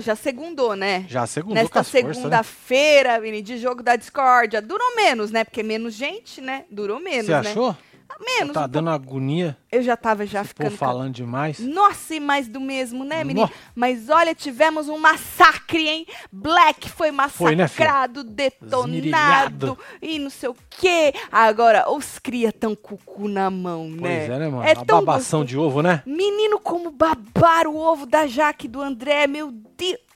Já segundou, né? Já segundou Nesta né? segunda-feira, menino, de jogo da discórdia. Durou menos, né? Porque menos gente, né? Durou menos, Você né? achou? Menos. Tá um dando agonia. Eu já tava já Esse ficando... falando demais. Nossa, e mais do mesmo, né, menino? Nó. Mas olha, tivemos um massacre, hein? Black foi Foi, né, massacrado, detonado Esmirilhado. e não sei o quê. Agora, os cria tão cucu na mão, Pois né? é, né, mano? É a tão babação de ovo, né? Menino, como babaram o ovo da Jaque do André, meu Deus.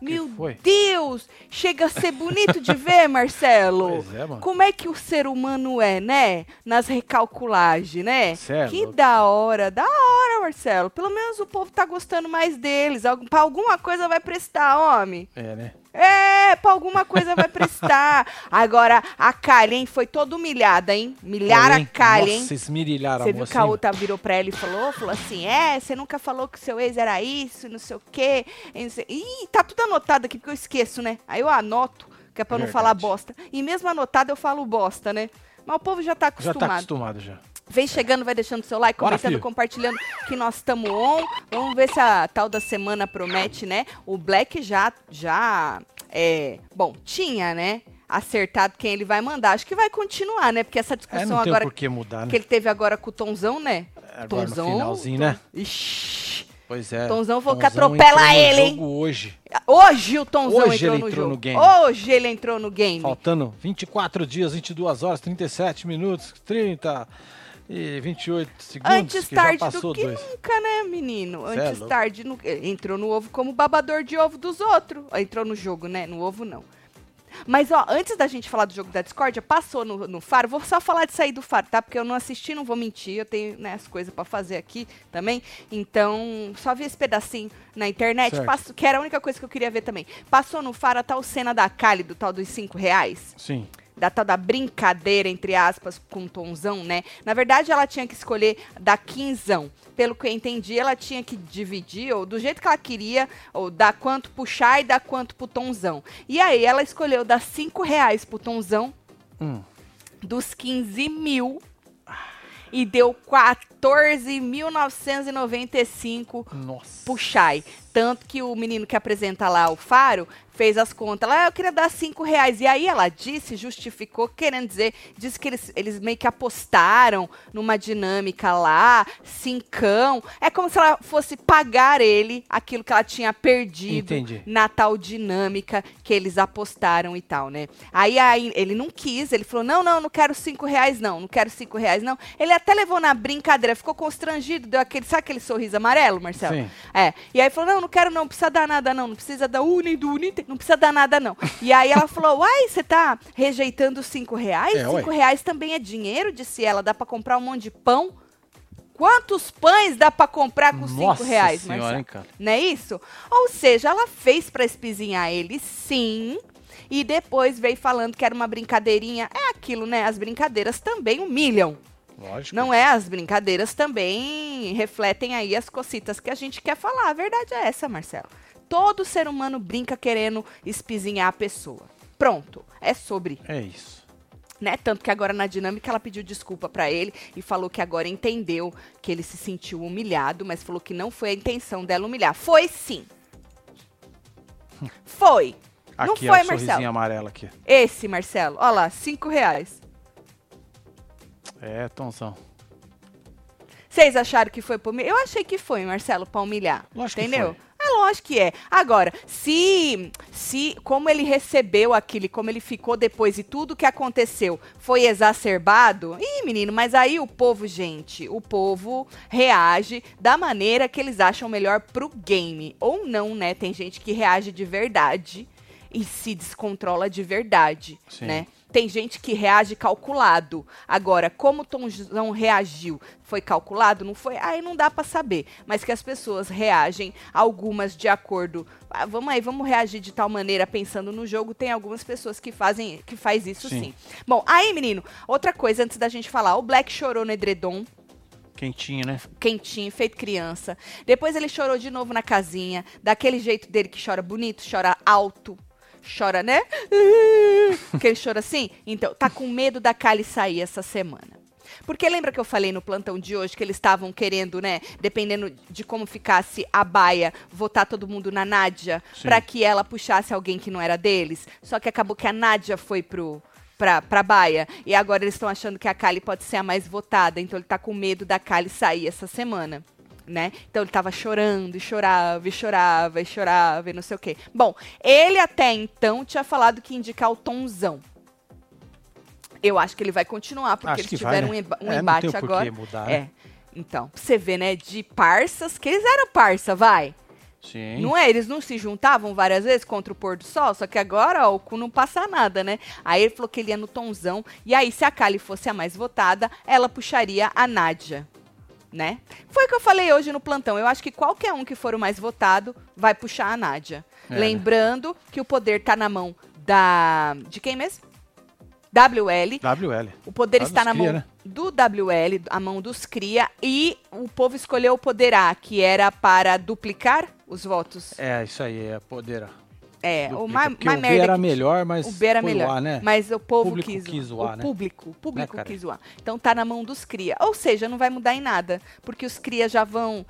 Meu foi? Deus! Chega a ser bonito de ver, Marcelo. Pois é, mano. Como é que o ser humano é, né? Nas recalculagens, né? Cê é que da hora, da hora, Marcelo. Pelo menos o povo tá gostando mais deles. Pra alguma coisa vai prestar, homem. É, né? É, pra alguma coisa vai prestar. Agora, a Kali, hein, foi toda humilhada, hein? Humilharam a hein? Nossa, esmirilharam Você a viu moça. que a hein? outra virou pra ela e falou, falou assim, é, você nunca falou que seu ex era isso, não sei o quê. e não sei- Ih, tá tudo anotado aqui, porque eu esqueço, né? Aí eu anoto, que é pra não Verdade. falar bosta. E mesmo anotado eu falo bosta, né? Mas o povo já tá Já acostumado. tá acostumado já. Vem chegando, vai deixando seu like, Bora, comentando, filho. compartilhando que nós estamos on. Vamos ver se a tal da semana promete, né? O Black já, já, é, bom, tinha, né? Acertado quem ele vai mandar. Acho que vai continuar, né? Porque essa É, discussão não tem agora por que mudar, né? que ele teve agora com o Tonzão, né? Agora Tonzão. finalzinho, né? Ixi. Pois é. Tonzão falou que atropela ele, hein? hoje. Hoje o Tonzão Hoje entrou ele no entrou jogo. no game. Hoje ele entrou no game. Faltando 24 dias, 22 horas, 37 minutos, 30 e 28 segundos. Antes que já tarde do que dois. nunca, né, menino? Cê é Antes louco. tarde. no- Entrou no ovo como babador de ovo dos outros. Entrou no jogo, né? No ovo, não. Mas, ó, antes da gente falar do jogo da discórdia, passou no, no Faro. Vou só falar disso aí do Faro, tá? Porque eu não assisti, não vou mentir. Eu tenho né, as coisas pra fazer aqui também. Então, só vi esse pedacinho na internet, passo- que era a única coisa que eu queria ver também. Passou no Faro a tal cena da Kali, do tal dos 5 reais Sim. Da tal da brincadeira, entre aspas, com o Tonzão, né? Na verdade, ela tinha que escolher da quinzão. Pelo que eu entendi, ela tinha que dividir, ou do jeito que ela queria, ou dar quanto pro chá e dar quanto pro Tonzão. E aí, ela escolheu dar 5 reais pro Tonzão, Hum. dos 15 mil, e deu 14.995 Nossa. pro Chai. Tanto que o menino que apresenta lá o Faro fez as contas lá, "Ah, eu queria dar cinco reais. E aí ela disse, justificou, querendo dizer, disse que eles, eles meio que apostaram numa dinâmica lá, cincão. É como se ela fosse pagar ele aquilo que ela tinha perdido Entendi. na tal dinâmica que eles apostaram e tal, né? Aí, aí ele não quis, ele falou, não, não, não quero cinco reais não, não quero cinco reais não. Ele até levou na brincadeira, ficou constrangido, deu aquele, sabe aquele sorriso amarelo, Marcelo? Sim. É. E aí falou: não, não quero, não, não precisa dar nada, não. Não precisa dar uni do uni, não precisa dar nada, não. E aí ela falou: uai, você tá rejeitando cinco reais? É, ué. cinco reais também é dinheiro, disse ela. Dá pra comprar um monte de pão? Quantos pães dá pra comprar com Nossa cinco reais, senhora, Marcelo? hein, cara? Não é isso? Ou seja, ela fez pra espizinhar ele, sim. E depois veio falando que era uma brincadeirinha. É aquilo, né? As brincadeiras também humilham. Lógico. Não é? As brincadeiras também refletem aí as cocitas que a gente quer falar. A verdade é essa, Marcelo. Todo ser humano brinca querendo espizinhar a pessoa. Pronto. É sobre, É isso. né? Tanto que agora na dinâmica ela pediu desculpa pra ele e falou que agora entendeu que ele se sentiu humilhado, mas falou que não foi a intenção dela humilhar. Foi sim. Foi. Não Aqui, foi, ó, Marcelo. amarelo aqui. Esse, Marcelo. Olha lá, cinco reais. É, Tonzão. Vocês acharam que foi pra humilhar? Eu achei que foi, Marcelo, pra humilhar. Lógico que entendeu? É lógico que é. Agora, se, se como ele recebeu aquilo, e como ele ficou depois e tudo que aconteceu foi exacerbado, ih, menino, mas aí o povo, gente, o povo reage da maneira que eles acham melhor pro game. Ou não, né? Tem gente que reage de verdade e se descontrola de verdade, Sim. né? Tem gente que reage calculado. Agora, como o Tomzão reagiu, foi calculado? Não foi? Aí não dá pra saber. Mas que as pessoas reagem, algumas de acordo. Ah, vamos aí, vamos reagir de tal maneira pensando no jogo. Tem algumas pessoas que fazem, que faz isso sim. Sim. Bom, aí, menino, outra coisa antes da gente falar. O Black chorou no edredom Quentinho, né? quentinho, feito criança. Depois ele chorou de novo na casinha, daquele jeito dele que chora bonito, chora alto, chora, né? que ele chora assim. Então, tá com medo da Kali sair essa semana. Porque lembra que eu falei no plantão de hoje que eles estavam querendo, né, dependendo de como ficasse a baia, votar todo mundo na Nádia para que ela puxasse alguém que não era deles? Só que acabou que a Nádia foi pro pra, pra baia. E agora eles estão achando que a Kali pode ser a mais votada. Então ele tá com medo da Kali sair essa semana. Né? Então ele tava chorando e chorava e chorava e chorava e não sei o quê. Bom, ele até então tinha falado que indicar o Tonzão. Eu acho que ele vai continuar, porque Acho eles que vai, tiveram né? um, É, não embate tem o porquê agora. mudar, é. né? Então, você vê, né, de parças, que eles eram parça, vai. Sim. Não é? Eles não se juntavam várias vezes contra o pôr do sol, só que agora ó, o cu não passa nada, né? Aí ele falou que ele ia no tonzão, e aí se a Kali fosse a mais votada, ela puxaria a Nádia, né? Foi o que eu falei hoje no plantão. Eu acho que qualquer um que for o mais votado vai puxar a Nádia. É, né? Lembrando que o poder tá na mão da. De quem mesmo? WL. WL. O poder Lá está na cria, mão né? do WL, a mão dos cria, e o povo escolheu o poder A, que era para duplicar os votos. É, isso aí, é poder. É, o mais, mais o B merda era que- melhor, mas o B era o melhor, né? mas o povo público quis, quis o zoar, né? público, o público Né, quis zoar. Então tá na mão dos cria. Ou seja, não vai mudar em nada, porque os cria já vão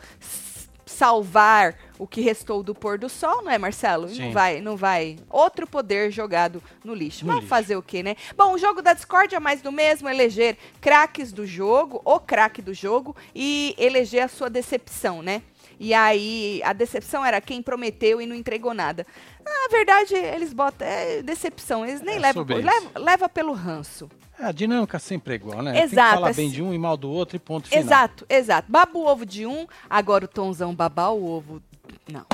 salvar o que restou do pôr do sol, não é, Marcelo? E Não Sim. vai, não vai. Outro poder jogado no lixo. No Vamos lixo. fazer o quê, né? Bom, o jogo da Discord é mais do mesmo, eleger craques do jogo, o craque do jogo e eleger a sua decepção, né? E aí, a decepção era quem prometeu e não entregou nada. Na verdade, eles botam é, decepção, eles nem É levam, leva, leva pelo ranço. É, a dinâmica sempre é igual, né? Tem que Exato, falar bem s- de um e mal do outro e ponto final. Exato, exato. Baba o ovo de um, agora o tonzão babar o ovo. Não.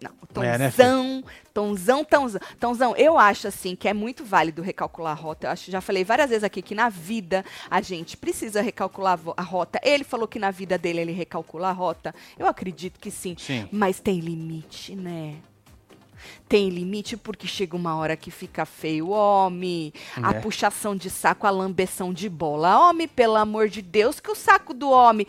Não, o É, né, tonzão, tonzão, tonzão. Tonzão, eu acho assim que é muito válido recalcular a rota. Eu acho, já falei várias vezes aqui que na vida a gente precisa recalcular a a rota. Ele falou que na vida dele ele recalcula a rota. Eu acredito que sim. Sim. Mas tem limite, né? Tem limite porque chega uma hora que fica feio, homem. A É. puxação de saco, a lambeção de bola. Homem, pelo amor de Deus, que o saco do homem.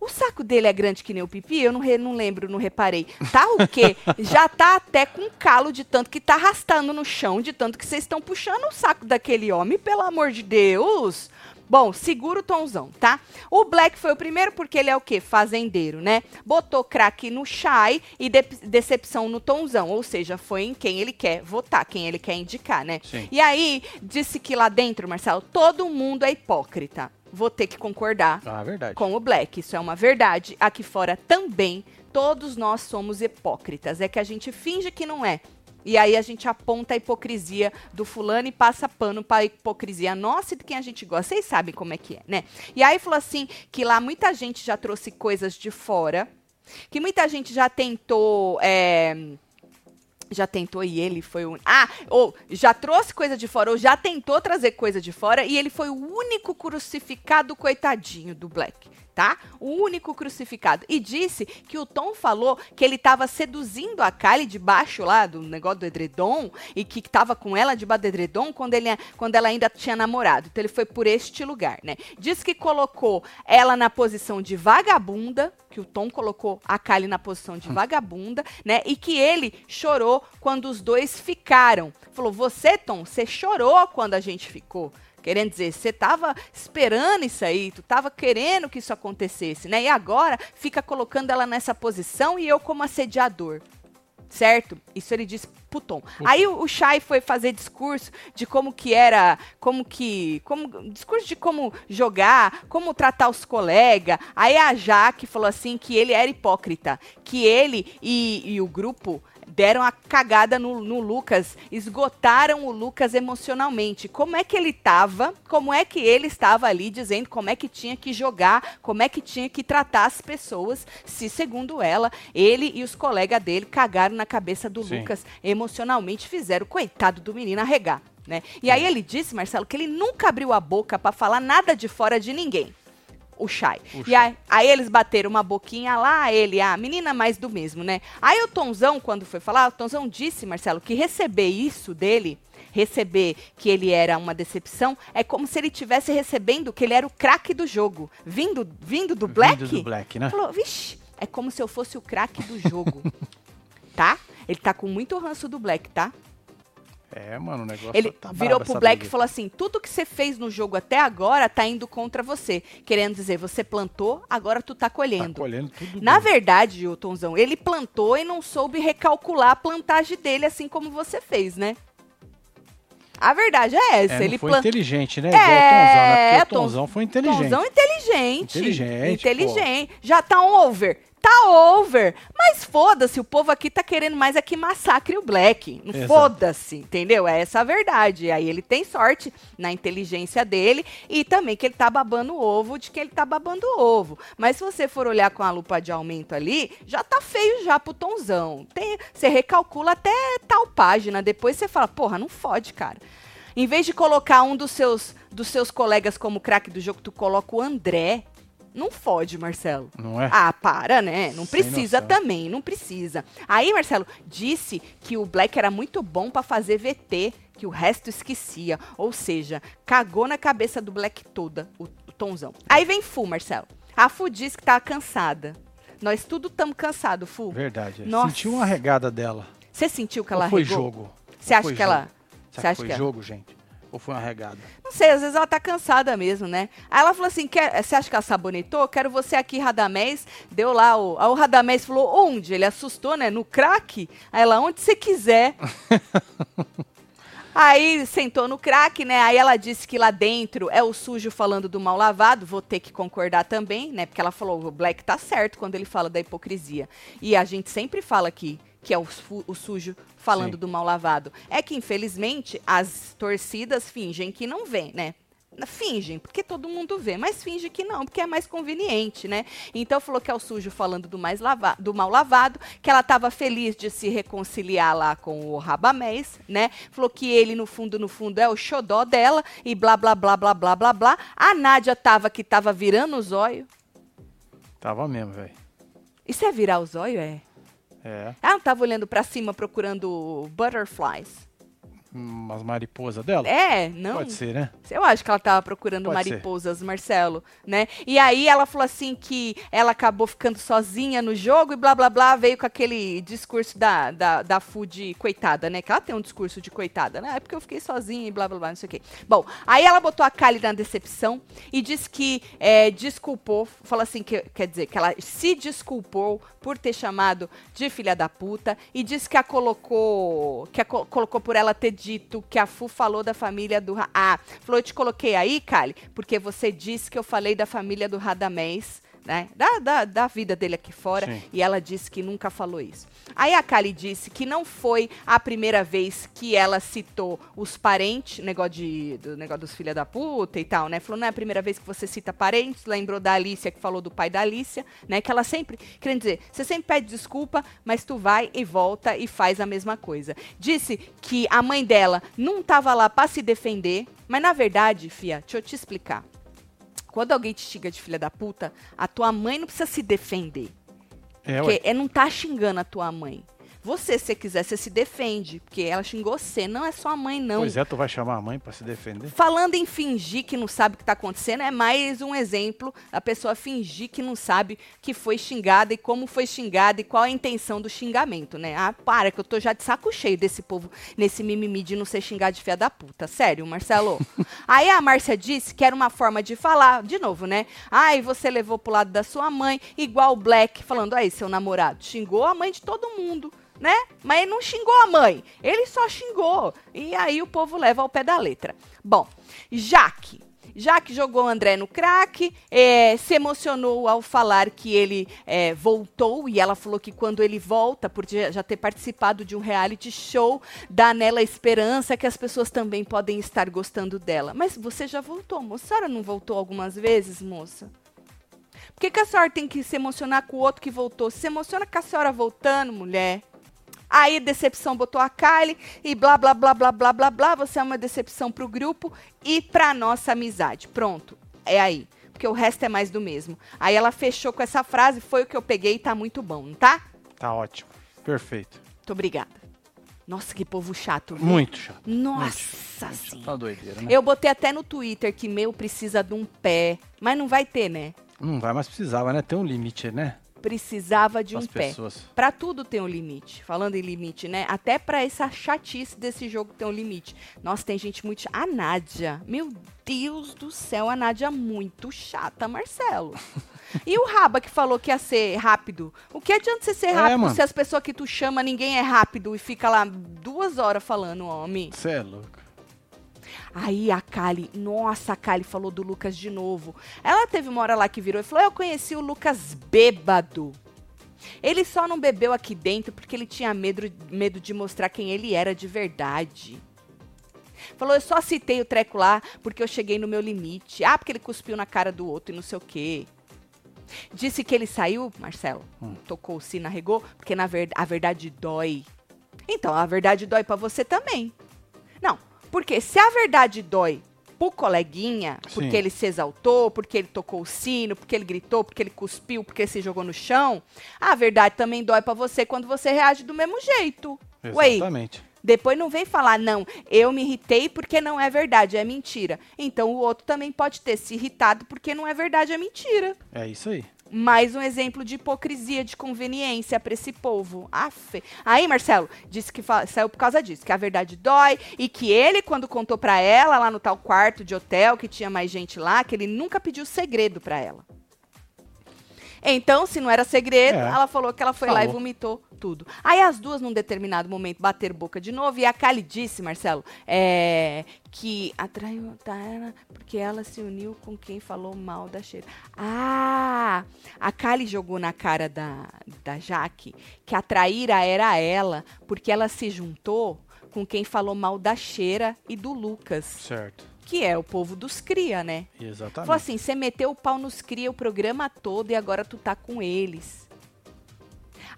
O saco dele é grande que nem o pipi? Eu não, re- não lembro, não reparei. Tá o quê? Já tá até com calo de tanto que tá arrastando no chão, de tanto que vocês estão puxando o saco daquele homem, pelo amor de Deus. Bom, segura o tonzão, tá? O Black foi o primeiro porque ele é o quê? Fazendeiro, né? Botou craque no Shai e de- decepção no tonzão, ou seja, foi em quem ele quer votar, quem ele quer indicar, né? Sim. E aí, disse que lá dentro, Marcelo, todo mundo é hipócrita. Vou ter que concordar Ah, verdade. com o Black. Isso é uma verdade. Aqui fora também, todos nós somos hipócritas. É que a gente finge que não é. E aí a gente aponta a hipocrisia do fulano e passa pano para a hipocrisia nossa e de quem a gente gosta. Vocês sabem como é que é, né? E aí falou assim que lá muita gente já trouxe coisas de fora, que muita gente já tentou. é, já tentou e ele foi o. Ah, ou já trouxe coisa de fora, ou já tentou trazer coisa de fora, e ele foi o único crucificado, coitadinho do Black. Tá? O único crucificado. E disse que o Tom falou que ele estava seduzindo a Kylie debaixo lá do negócio do edredom e que estava com ela debaixo do edredom quando, ele, quando ela ainda tinha namorado. Então ele foi por este lugar, né? Diz que colocou ela na posição de vagabunda, que o Tom colocou a Kylie na posição de vagabunda, né? E que ele chorou quando os dois ficaram. Falou: "Você, Tom, você chorou quando a gente ficou". Querendo dizer, você tava esperando isso aí, tu tava querendo que isso acontecesse, né? E agora fica colocando ela nessa posição e eu como assediador. Certo? Isso ele disse pro Tom. Aí o o Shai foi fazer discurso de como que era, como que, como discurso de como jogar, como tratar os colegas. Aí a Jaque falou assim que ele era hipócrita, que ele e, e o grupo deram a cagada no, no Lucas, esgotaram o Lucas emocionalmente. Como é que ele tava? Como é que ele estava ali dizendo como é que tinha que jogar, como é que tinha que tratar as pessoas, se segundo ela, ele e os colegas dele cagaram na cabeça do Sim. Lucas emocionalmente, fizeram o coitado do menino arregar. Né? E aí ele disse, Marcelo, que ele nunca abriu a boca para falar nada de fora de ninguém o Shai. O E aí, aí eles bateram uma boquinha lá, ele, a menina mais do mesmo, né? Aí o Tonzão, quando foi falar, o Tonzão disse, Marcelo, que receber isso dele, receber que ele era uma decepção, é como se ele estivesse recebendo que ele era o craque do jogo. Vindo, vindo do Black? Vindo do Black, né? Falou, vixe, é como se eu fosse o craque do jogo. tá? Ele tá com muito ranço do Black, tá? É, mano, o negócio Ele tá virou pro Black briga. e falou assim: tudo que você fez no jogo até agora tá indo contra você. Querendo dizer, você plantou, agora tu tá Tá colhendo. colhendo tudo. Na dele. verdade, o Tonzão, ele plantou e não soube recalcular a plantagem dele assim como você fez, né? A verdade é essa. É, ele foi plantou. inteligente, né? É, Igual o Tonzão, né? Porque o Ton- Tonzão foi inteligente. Tonzão inteligente. Inteligente, Inteligente. Já tá um over. Tá over. Mas foda-se, o povo aqui tá querendo mais é que massacre o Black. Foda-se, entendeu? É essa a verdade. Aí ele tem sorte na inteligência dele e também que ele tá babando o ovo de que ele tá babando o ovo. Mas se você for olhar com a lupa de aumento ali, já tá feio já pro Tonzão. Tem, você recalcula até tal página, depois você fala, porra, não fode, cara. Em vez de colocar um dos seus, dos seus colegas como craque do jogo, tu coloca o André. Não fode, Marcelo. Não é? Ah, para, né? Não precisa também, não precisa. Aí, Marcelo, disse que o Black era muito bom pra fazer VT, que o resto esquecia. Ou seja, cagou na cabeça do Black toda, o, o Tonzão. Aí vem Fu, Marcelo. A Fu diz que tá cansada. Nós tudo estamos cansados, Fu. Verdade. é. Nossa. Senti uma regada dela. Você sentiu que Ou ela foi regou? jogo? Você Ou acha foi que ela... Você acha que foi que ela- jogo, gente? Ou foi uma regada? Não sei, às vezes ela tá cansada mesmo, né? Aí ela falou assim: quer, você acha que ela sabonetou? Quero você aqui, Radamés. Deu lá o. Aí o Radamés falou: onde? Ele assustou, né? No crack? Aí ela, onde você quiser. Aí sentou no crack, né? Aí ela disse que lá dentro é o sujo falando do mal lavado. Vou ter que concordar também, né? Porque ela falou: o Black tá certo quando ele fala da hipocrisia. E a gente sempre fala aqui que é o, o sujo falando Sim. do mal lavado. É que, infelizmente, as torcidas fingem que não vê, né? Fingem, porque todo mundo vê, mas finge que não, porque é mais conveniente, né? Então falou que é o sujo falando do, mais lava do mal lavado, que ela estava feliz de se reconciliar lá com o Rabamés, né? Falou que ele, no fundo, no fundo, é o xodó dela, e blá, blá, blá, blá, blá, blá, blá. A Nádia tava que tava virando os olhos. Tava mesmo, velho. Isso é virar os olhos, é? É. Ela não tava olhando pra cima procurando butterflies. Umas mariposas dela? É, não. Pode ser, né? Eu acho que ela tava procurando Pode ser. mariposas, Marcelo, né? E aí ela falou assim que ela acabou ficando sozinha no jogo e blá blá blá, veio com aquele discurso da, da, da Food coitada, né? Que ela tem um discurso de coitada, né? É porque eu fiquei sozinha e blá blá blá, não sei o quê. Bom, aí ela botou a Kylie na decepção e disse que é, desculpou, falou assim, que, quer dizer, que ela se desculpou por ter chamado de filha da puta e disse que a colocou, que a co- colocou por ela ter dito que a Fu falou da família do... Ah, falou, eu te coloquei aí, Kali, porque você disse que eu falei da família do Radamés, né? Da, da, da vida dele aqui fora, Sim. e ela disse que nunca falou isso. Aí a Kali disse que não foi a primeira vez que ela citou os parentes, negócio de, do negócio dos filha da puta e tal, né? Falou, não é a primeira vez que você cita parentes, lembrou da Alicia que falou do pai da Alicia, né? Que ela sempre, querendo dizer, você sempre pede desculpa, mas tu vai e volta e faz a mesma coisa. Disse que a mãe dela não tava lá pra se defender, mas na verdade, fia, deixa eu te explicar. Quando alguém te xinga de filha da puta, a tua mãe não precisa se defender. É, ué. Porque é, não tá xingando a tua mãe. Você, se quiser, você se defende. Porque ela xingou você, não é só a mãe, não. Pois é, tu vai chamar a mãe pra se defender? Falando em fingir que não sabe o que está acontecendo, é mais um exemplo da pessoa fingir que não sabe que foi xingada e como foi xingada e qual a intenção do xingamento, né? Ah, para, que eu tô já de saco cheio desse povo, nesse mimimi de não ser xingado de fia da puta. Sério, Marcelo? Aí a Márcia disse que era uma forma de falar, de novo, né? Ai, você levou pro lado da sua mãe, igual o Black, falando, aí, seu namorado xingou a mãe de todo mundo né? Mas ele não xingou a mãe, ele só xingou. E aí o povo leva ao pé da letra. Bom, Jaque. Jaque jogou André no crack, é, se emocionou ao falar que ele é, voltou e ela falou que quando ele volta, por já já ter participado de um reality show, dá nela esperança que as pessoas também podem estar gostando dela. Mas você já voltou, moça? A senhora não voltou algumas vezes, moça? Por que, que a senhora tem que se emocionar com o outro que voltou? Se emociona com a senhora voltando, mulher. Aí, decepção botou a Kylie e blá, blá, blá, blá, blá, blá, blá. Você é uma decepção pro grupo e pra nossa amizade. Pronto. É aí. Porque o resto é mais do mesmo. Aí ela fechou com essa frase, foi o que eu peguei e tá muito bom, não tá? Tá ótimo. Perfeito. Muito obrigada. Nossa, que povo chato. viu? Muito chato. Nossa Muito senhora. Tá doideira, né? Eu botei até no Twitter que meu precisa de um pé. Mas não vai ter, né? Não vai mais precisar, vai né? Tem um limite, né? Precisava de um pé. Pra tudo tem um limite. Falando em limite, né? Até pra essa chatice desse jogo tem um limite. Nossa, tem gente muito. A Nádia. Meu Deus do céu, a Nádia é muito chata, Marcelo. E o Raba que falou que ia ser rápido. O que adianta você ser É, rápido mano. se as pessoas que tu chama ninguém é rápido e fica lá duas horas falando, homem? Você é louco. Aí a Kali, nossa, a Kali falou do Lucas de novo. Ela teve uma hora lá que virou e falou: Eu conheci o Lucas bêbado. Ele só não bebeu aqui dentro porque ele tinha medo, medo de mostrar quem ele era de verdade. Falou, eu só citei o treco lá porque eu cheguei no meu limite. Ah, porque ele cuspiu na cara do outro e não sei o quê. Disse que ele saiu, Marcelo, tocou o sino, arregou, porque na ver, a verdade dói. Então, a verdade dói pra você também. Não, porque se a verdade dói pro coleguinha, porque Sim. ele se exaltou, porque ele tocou o sino, porque ele gritou, porque ele cuspiu, porque ele se jogou no chão, a verdade também dói pra você quando você reage do mesmo jeito. Ué, Exatamente. depois não vem falar, não, eu me irritei porque não é verdade, é mentira. Então o outro também pode ter se irritado porque não é verdade, é mentira. É isso aí. Mais um exemplo de hipocrisia, de conveniência pra esse povo. Afe. Aí, Marcelo, disse que saiu por causa disso, que a verdade dói e que ele, quando contou pra ela lá no tal quarto de hotel, que tinha mais gente lá, que ele nunca pediu segredo pra ela. Então, se não era segredo, É. ela falou que ela foi lá e Falou. vomitou tudo. Aí as duas, num determinado momento, bateram boca de novo e a Kali disse, Marcelo, é, que atraiu Tayana porque ela se uniu com quem falou mal da Cheira. Ah, a Kali jogou na cara da, da Jaque que a traíra era ela porque ela se juntou com quem falou mal da Cheira e do Lucas, Certo. Que é o povo dos cria, né? Exatamente. Falou assim, você meteu o pau nos cria o programa todo e agora tu tá com eles.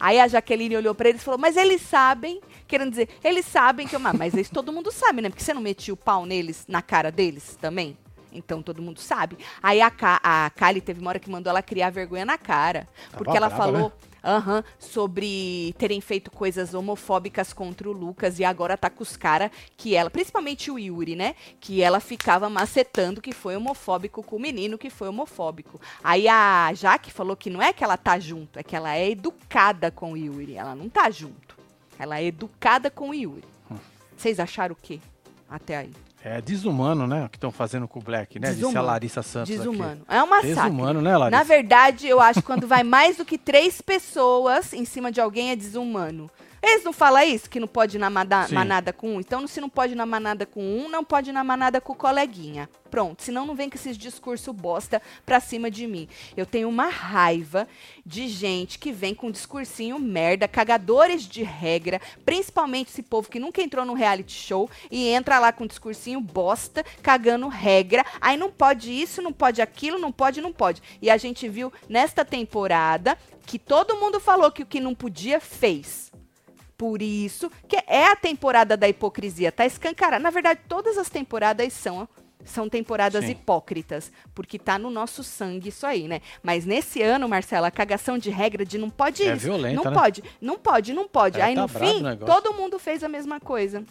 Aí a Jaqueline olhou pra eles e falou, mas eles sabem, querendo dizer, eles sabem que eu... "Ah, Mas isso todo mundo sabe, né? Porque você não metia o pau neles, na cara deles também? Então todo mundo sabe. Aí a, Ka a Kali teve uma hora que mandou ela criar vergonha na cara. Tava Porque ela brava, falou... né? Aham, sobre terem feito coisas homofóbicas contra o Lucas e agora tá com os caras que ela, principalmente o Yuri, né? Que ela ficava macetando que foi homofóbico com o menino que foi homofóbico. Aí a Jaque falou que não é que ela tá junto, é que ela é educada com o Yuri. Ela não tá junto. Ela é educada com o Yuri. Hum. Vocês acharam o quê? Até aí. É desumano, né? O que estão fazendo com o Black, né? Disse a Desumano. Larissa Santos aqui. Desumano. É um massacre. Desumano, né, Larissa? Na verdade, eu acho que quando vai mais do que três pessoas em cima de alguém é desumano. Eles não falam isso, que não pode ir na Sim. manada com um? Então, se não pode ir na manada com um, não pode ir na manada com o coleguinha. Pronto, senão não vem com esses discurso bosta pra cima de mim. Eu tenho uma raiva de gente que vem com discursinho merda, cagadores de regra, principalmente esse povo que nunca entrou num reality show e entra lá com discursinho bosta, cagando regra. Aí não pode isso, não pode aquilo, não pode, não pode. E a gente viu nesta temporada que todo mundo falou que o que não podia fez. Por isso que é a temporada da hipocrisia, tá escancarada. Na verdade, todas as temporadas são são temporadas Sim. hipócritas, porque tá no nosso sangue isso aí, né? Mas nesse ano, Marcela, a cagação de regra de não pode É isso, violenta, não né? pode, não pode, não pode. É, aí tá no fim, todo mundo fez a mesma coisa.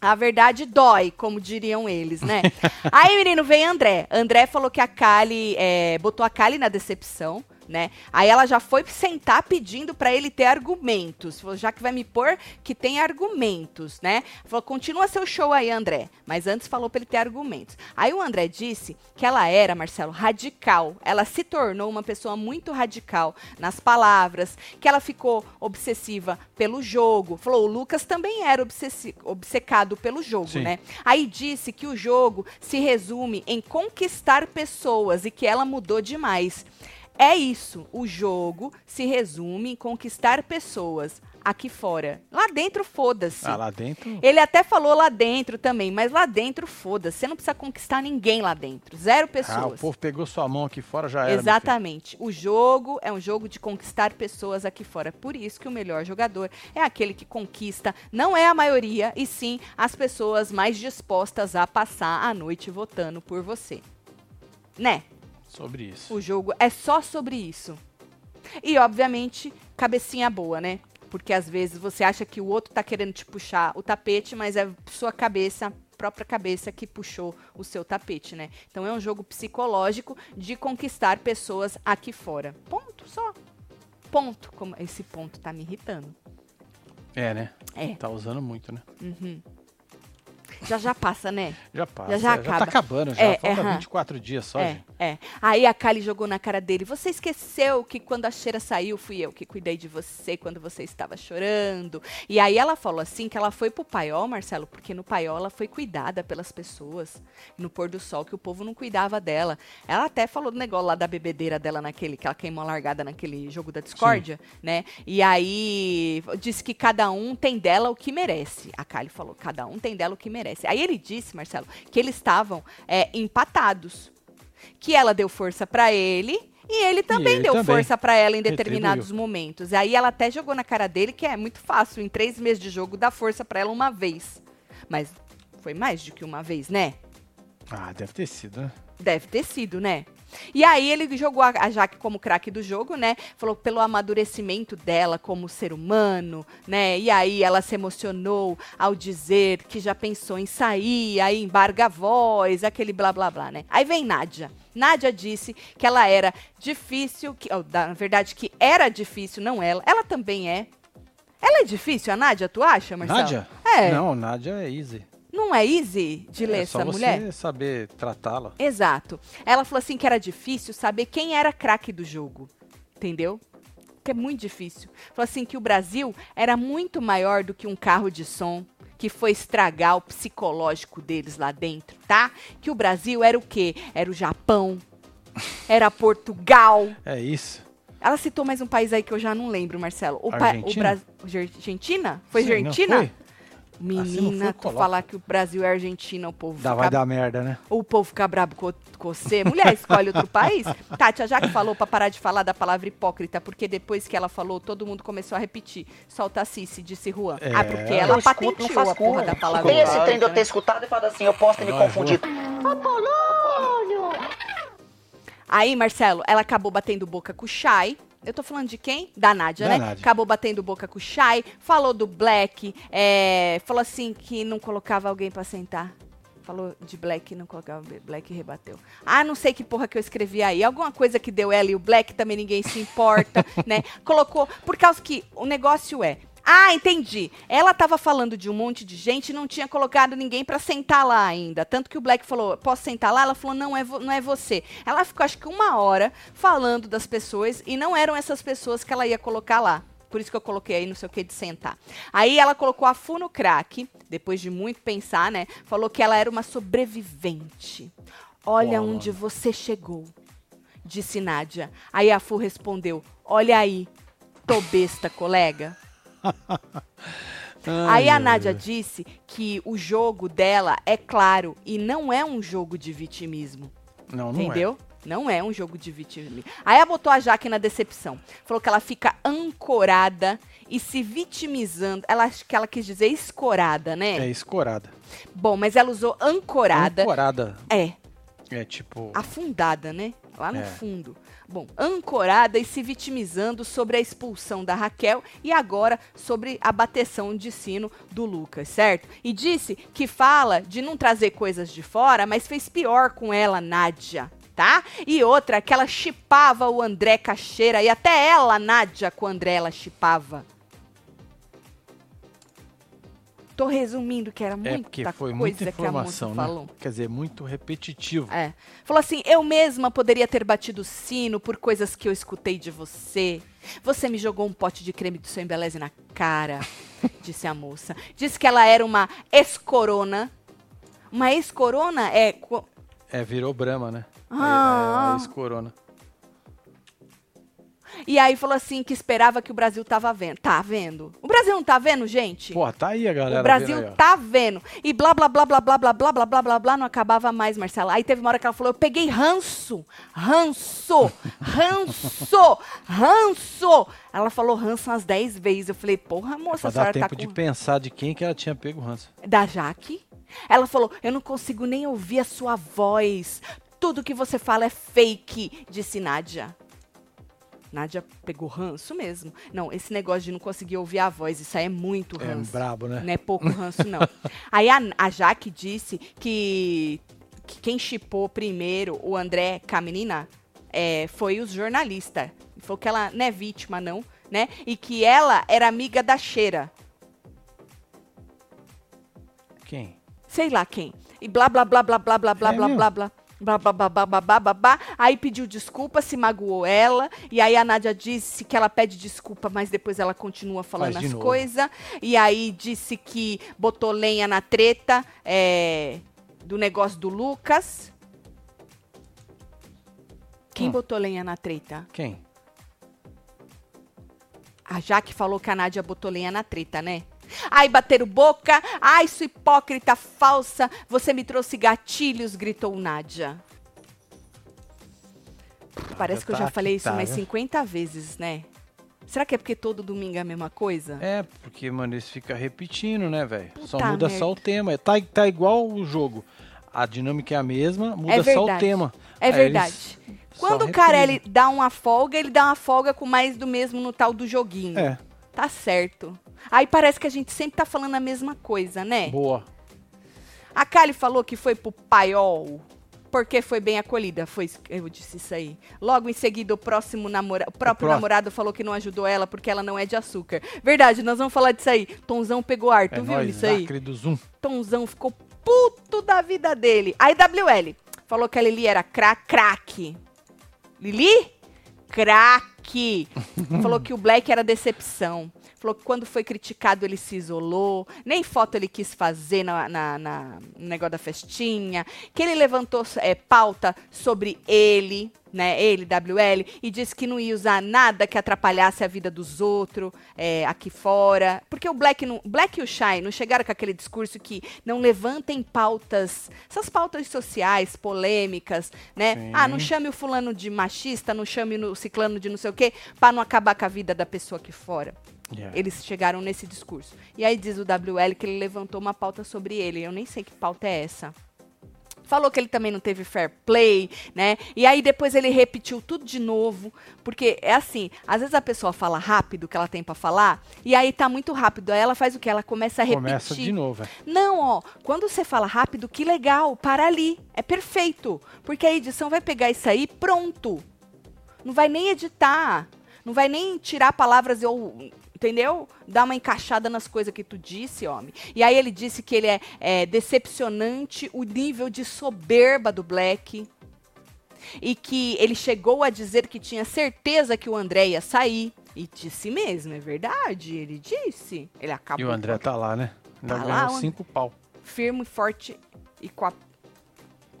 A verdade dói, como diriam eles, né? Aí, menino, vem André. André falou que a Kali é, botou a Kali na decepção, né? Aí ela já foi sentar pedindo pra ele ter argumentos. Falou, já que vai me pôr que tem argumentos, né? Falou, continua seu show aí, André. Mas antes falou pra ele ter argumentos. Aí o André disse que ela era, Marcelo, radical. Ela se tornou uma pessoa muito radical nas palavras, que ela ficou obsessiva pelo jogo. Falou, o Lucas também era obcecado pelo jogo, Sim. né? Aí disse que o jogo se resume em conquistar pessoas e que ela mudou demais. É isso, o jogo se resume em conquistar pessoas aqui fora. Lá dentro, foda-se. Ah, lá dentro. Ele até falou lá dentro também, mas lá dentro, foda-se. Você não precisa conquistar ninguém lá dentro. Zero pessoas. Ah, o povo pegou sua mão aqui fora, já era. Exatamente. O jogo é um jogo de conquistar pessoas aqui fora. Por isso que o melhor jogador é aquele que conquista, não é a maioria, e sim as pessoas mais dispostas a passar a noite votando por você. Né? Sobre isso. O jogo é só sobre isso. E, obviamente, cabecinha boa, né? Porque às vezes você acha que o outro tá querendo te puxar o tapete, mas é sua cabeça, própria cabeça que puxou o seu tapete, né? Então é um jogo psicológico de conquistar pessoas aqui fora. Ponto, só. ponto, como esse ponto tá me irritando. É, né? É. Tá usando muito, né? Uhum. Já já passa, né? Já passa. Já, já já acaba. tá acabando, já. É, Falta aham. 24 dias só, É, gente. É. Aí a Kali jogou na cara dele. Você esqueceu que quando a cheira saiu, fui eu que cuidei de você quando você estava chorando. E aí ela falou assim que ela foi pro paiol, Marcelo, porque no paiol ela foi cuidada pelas pessoas. No pôr do sol, que o povo não cuidava dela. Ela até falou do negócio lá da bebedeira dela naquele, que ela queimou a largada naquele jogo da discórdia, né? E aí disse que cada um tem dela o que merece. A Kali falou, cada um tem dela o que merece. Aí ele disse, Marcelo, que eles estavam é, empatados que ela deu força pra ele e ele também ele deu também. força pra ela em Retribuiu. determinados momentos. Aí ela até jogou na cara dele que é muito fácil em três meses de jogo dar força pra ela uma vez, mas foi mais do que uma vez, né? Ah, deve ter sido, né? Deve ter sido, né? E aí ele jogou a, a Jaque como craque do jogo, né? Falou pelo amadurecimento dela como ser humano, né? E aí ela se emocionou ao dizer que já pensou em sair, aí embarga a voz, aquele blá blá blá, né? Aí vem Nádia. Nádia disse que ela era difícil, que, oh, na verdade que era difícil, não ela. Ela também é. Ela é difícil, a Nádia, tu acha, Marcelo? Nádia? É. Não, Nádia é easy. Não é easy de ler é só essa você mulher? saber tratá-la. Exato. Ela falou assim que era difícil saber quem era craque do jogo. Entendeu? Que é muito difícil. Falou assim que o Brasil era muito maior do que um carro de som que foi estragar o psicológico deles lá dentro, tá? Que o Brasil era o quê? Era o Japão, era Portugal. É isso. Ela citou mais um país aí que eu já não lembro, Marcelo. O, pa- o Argentina? Brasil. Argentina? Foi Sim, Argentina? foi? Menina, for, tu coloca. falar que o Brasil é Argentina, o povo Dá, fica vai dar merda, né? o povo ficar brabo com, com você. Mulher, escolhe outro país. Kátia, já que falou pra parar de falar da palavra hipócrita, porque depois que ela falou, todo mundo começou a repetir. Solta a Cici, disse Juan. É. Ah, porque ela Eu escuto, não patenteou faz a porra da palavra Tem esse trem de eu ter escutado e falado assim, eu posso ter me confundido. Aí, Marcelo, ela acabou batendo boca com o Shai. Eu tô falando de quem? Da Nádia, Da né? Nádia. Acabou batendo boca com o Shai, falou do Black, é, falou assim que não colocava alguém pra sentar. Falou de Black, não colocava Black e rebateu. Ah, não sei que porra que eu escrevi aí. Alguma coisa que deu ela e o Black também ninguém se importa, né? Colocou. Por causa que o negócio é. Ah, entendi. Ela tava falando de um monte de gente e não tinha colocado ninguém pra sentar lá ainda. Tanto que o Black falou, posso sentar lá? Ela falou, não é, não é você. Ela ficou acho que uma hora falando das pessoas e não eram essas pessoas que ela ia colocar lá. Por isso que eu coloquei aí não sei o que de sentar. Aí ela colocou a Fu no crack, depois de muito pensar, né? Falou que ela era uma sobrevivente. Olha Pô, onde você chegou, disse Nádia. Aí a Fu respondeu: Olha aí, tô besta, colega. Aí a Nádia disse que o jogo dela é claro e não é um jogo de vitimismo. Não, não Entendeu? Não é um jogo de vitimismo. Aí ela botou a Jaque na decepção. Falou que ela fica ancorada e se vitimizando. Ela acho que ela quis dizer escorada, é. né? É escorada. Bom, mas ela usou ancorada. Ancorada. É, É tipo. afundada, né? Lá no É. fundo. Bom, ancorada e se vitimizando sobre a expulsão da Raquel e agora sobre a bateção de sino do Lucas, certo? E disse que fala de não trazer coisas de fora, mas fez pior com ela, Nádia. Tá? E outra, que ela chipava o André Cacheira, e até ela, Nádia, com o André, ela chipava. Tô resumindo que era É muita porque foi coisa muita que a moça informação, né? falou. Quer dizer, muito repetitivo. É. Falou assim: eu mesma poderia ter batido sino por coisas que eu escutei de você. Você me jogou um pote de creme do seu embeleze na cara, disse a moça. Disse que ela era uma ex-corona. Uma ex-corona é. É, virou Brahma, né? Ah. É, é. E aí falou assim que esperava que o Brasil tava vendo. Tá vendo? O Brasil não tá vendo, gente? Pô, tá aí a galera. O Brasil vendo aí, tá vendo. E blá, blá, blá, blá, blá, blá, blá, blá, blá, blá, blá, não acabava mais, Marcela. Aí teve uma hora que ela falou, eu peguei ranço, ranço, ranço, ranço. Ela falou ranço umas 10 vezes. Eu falei, porra, moça, Pra a senhora dar tá tempo com... de pensar de quem que ela tinha pego ranço. Da Jaque. Ela falou, eu não consigo nem ouvir a sua voz. Tudo que você fala é fake, disse Nádia. Nádia pegou ranço mesmo. Não, esse negócio de não conseguir ouvir a voz, isso aí é muito É ranço. brabo, né? Não é pouco ranço, não. Aí a, a Jaque disse que, que quem chipou primeiro o André com a menina é, foi os jornalistas. Falou que ela não é vítima, não, né? E que ela era amiga da Cheira. Quem? Sei lá quem. E blá, blá, blá, blá, blá, blá, blá, É blá, blá, blá. Blá. Aí pediu desculpa, se magoou ela. E aí a Nádia disse que ela pede desculpa, mas depois ela continua falando as coisas. E aí disse que botou lenha na treta é, do negócio do Lucas. Quem Hum. botou lenha na treta? Quem? A Jaque falou que a Nádia botou lenha na treta, né? Ai, bateram boca. Ai, sua hipócrita falsa. Você me trouxe gatilhos, gritou Nádia. Parece que eu tá já falei isso tá, umas viu? 50 vezes, né? Será que é porque todo domingo é a mesma coisa? É, porque, mano, eles ficam repetindo, né, velho? Só muda merda. só o tema. Tá, tá igual o jogo. A dinâmica é a mesma, muda É só o verdade. tema. É Aí verdade. eles Quando o ele dá uma folga, ele dá uma folga com mais do mesmo no tal do joguinho. É, Tá certo. Aí parece que a gente sempre tá falando a mesma coisa, né? boa. A Kali falou que foi pro paiol porque foi bem acolhida. Foi, eu disse isso aí. Logo em seguida, o próximo namora o próprio pró- namorado falou que não ajudou ela porque ela não é de açúcar. Verdade, nós vamos falar disso aí. Tonzão pegou ar, tu É viu nóis, isso aí? Do Zoom. Tonzão ficou puto da vida dele. Aí WL falou que a Lili era cra craque. Lili? Craque. Falou que o Black era decepção. Falou que quando foi criticado ele se isolou. Nem foto ele quis fazer na, na- na- no negócio da festinha. Que ele levantou é, pauta sobre ele, né? Ele, WL, e disse que não ia usar nada que atrapalhasse a vida dos outros é, aqui fora. Porque o Black, não, Black e o Shai não chegaram com aquele discurso que não levantem pautas, essas pautas sociais, polêmicas, né? Sim. Ah, não chame o fulano de machista, não chame o ciclano de não sei o quê, para não acabar com a vida da pessoa aqui fora. Yeah. Eles chegaram nesse discurso. E aí diz o WL que ele levantou uma pauta sobre ele. Eu nem sei que pauta é essa. Falou que ele também não teve fair play, né? E aí depois ele repetiu tudo de novo, porque é assim, às vezes a pessoa fala rápido o que ela tem pra falar, e aí tá muito rápido, aí ela faz o que? Ela começa a repetir. Começa de novo, é. Não, ó, quando você fala rápido, que legal, para ali, é perfeito, porque a edição vai pegar isso aí pronto. Não vai nem editar, não vai nem tirar palavras ou entendeu? Dar uma encaixada nas coisas que tu disse, homem. E aí ele disse que ele é, é decepcionante o nível de soberba do Black. E que ele chegou a dizer que tinha certeza que o André ia sair. E disse mesmo, é verdade. Ele disse. Ele acabou E o André tá lá, né? Ainda Tá ganhou lá, cinco pau firme, forte e com a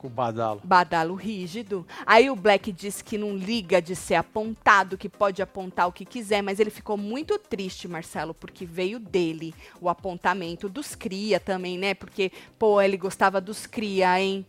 com o badalo. badalo rígido. Aí o Black disse que não liga de ser apontado, que pode apontar o que quiser, mas ele ficou muito triste, Marcelo, porque veio dele o apontamento dos cria também, né? Porque, pô, ele gostava dos cria, hein?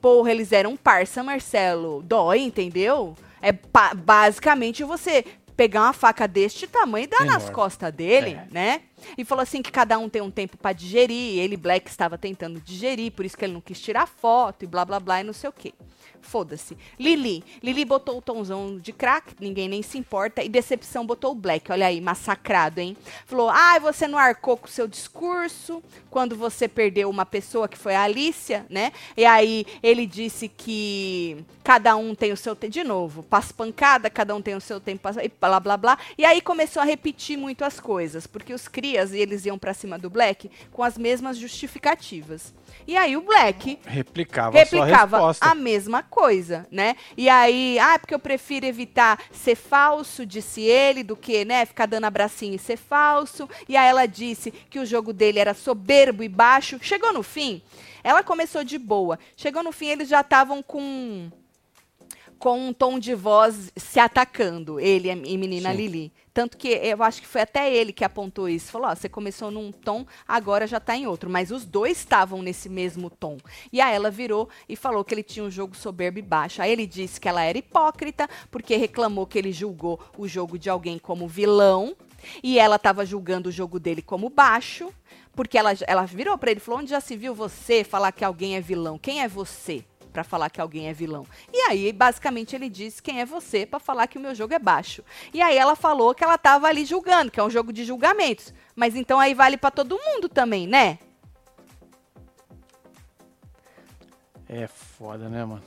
Porra, eles eram parça, Marcelo. Dói, entendeu? É basicamente você pegar uma faca deste tamanho e dar nas costas dele, É. né? E falou assim que cada um tem um tempo pra digerir. Ele, Black, estava tentando digerir, por isso que ele não quis tirar foto e blá blá blá e não sei o quê. Foda-se. Lili. Lili botou o tomzão de crack, ninguém nem se importa. E Decepção botou o Black. Olha aí, massacrado, hein? Falou: ai, você não arcou com o seu discurso quando você perdeu uma pessoa que foi a Alicia, né? E aí ele disse que cada um tem o seu tempo. De novo, passa pancada, cada um tem o seu tempo, e blá blá blá. E aí começou a repetir muito as coisas, porque os crias eles iam pra cima do Black com as mesmas justificativas. E aí o Black Replicava, a replicava resposta. a mesma coisa, né? E aí, ah, porque eu prefiro evitar ser falso, disse ele, do que, né, ficar dando abracinho e ser falso. E aí ela disse que o jogo dele era soberbo e baixo. Chegou no fim, ela começou de boa. Chegou no fim, eles já estavam com com um tom de voz se atacando, ele e menina Sim. Lili. Tanto que eu acho que foi até ele que apontou isso. Falou: ó, você começou num tom, agora já tá em outro. Mas os dois estavam nesse mesmo tom. E aí ela virou e falou que ele tinha um jogo soberbo e baixo. Aí ele disse que ela era hipócrita, porque reclamou que ele julgou o jogo de alguém como vilão. E ela estava julgando o jogo dele como baixo. Porque ela, ela virou para ele e falou: onde já se viu você falar que alguém é vilão? Quem é você? Pra falar que alguém é vilão. E aí, basicamente, ele disse quem é você pra falar que o meu jogo é baixo. E aí ela falou que ela tava ali julgando, que é um jogo de julgamentos. Mas então aí vale pra todo mundo também, né? É foda, né, mano?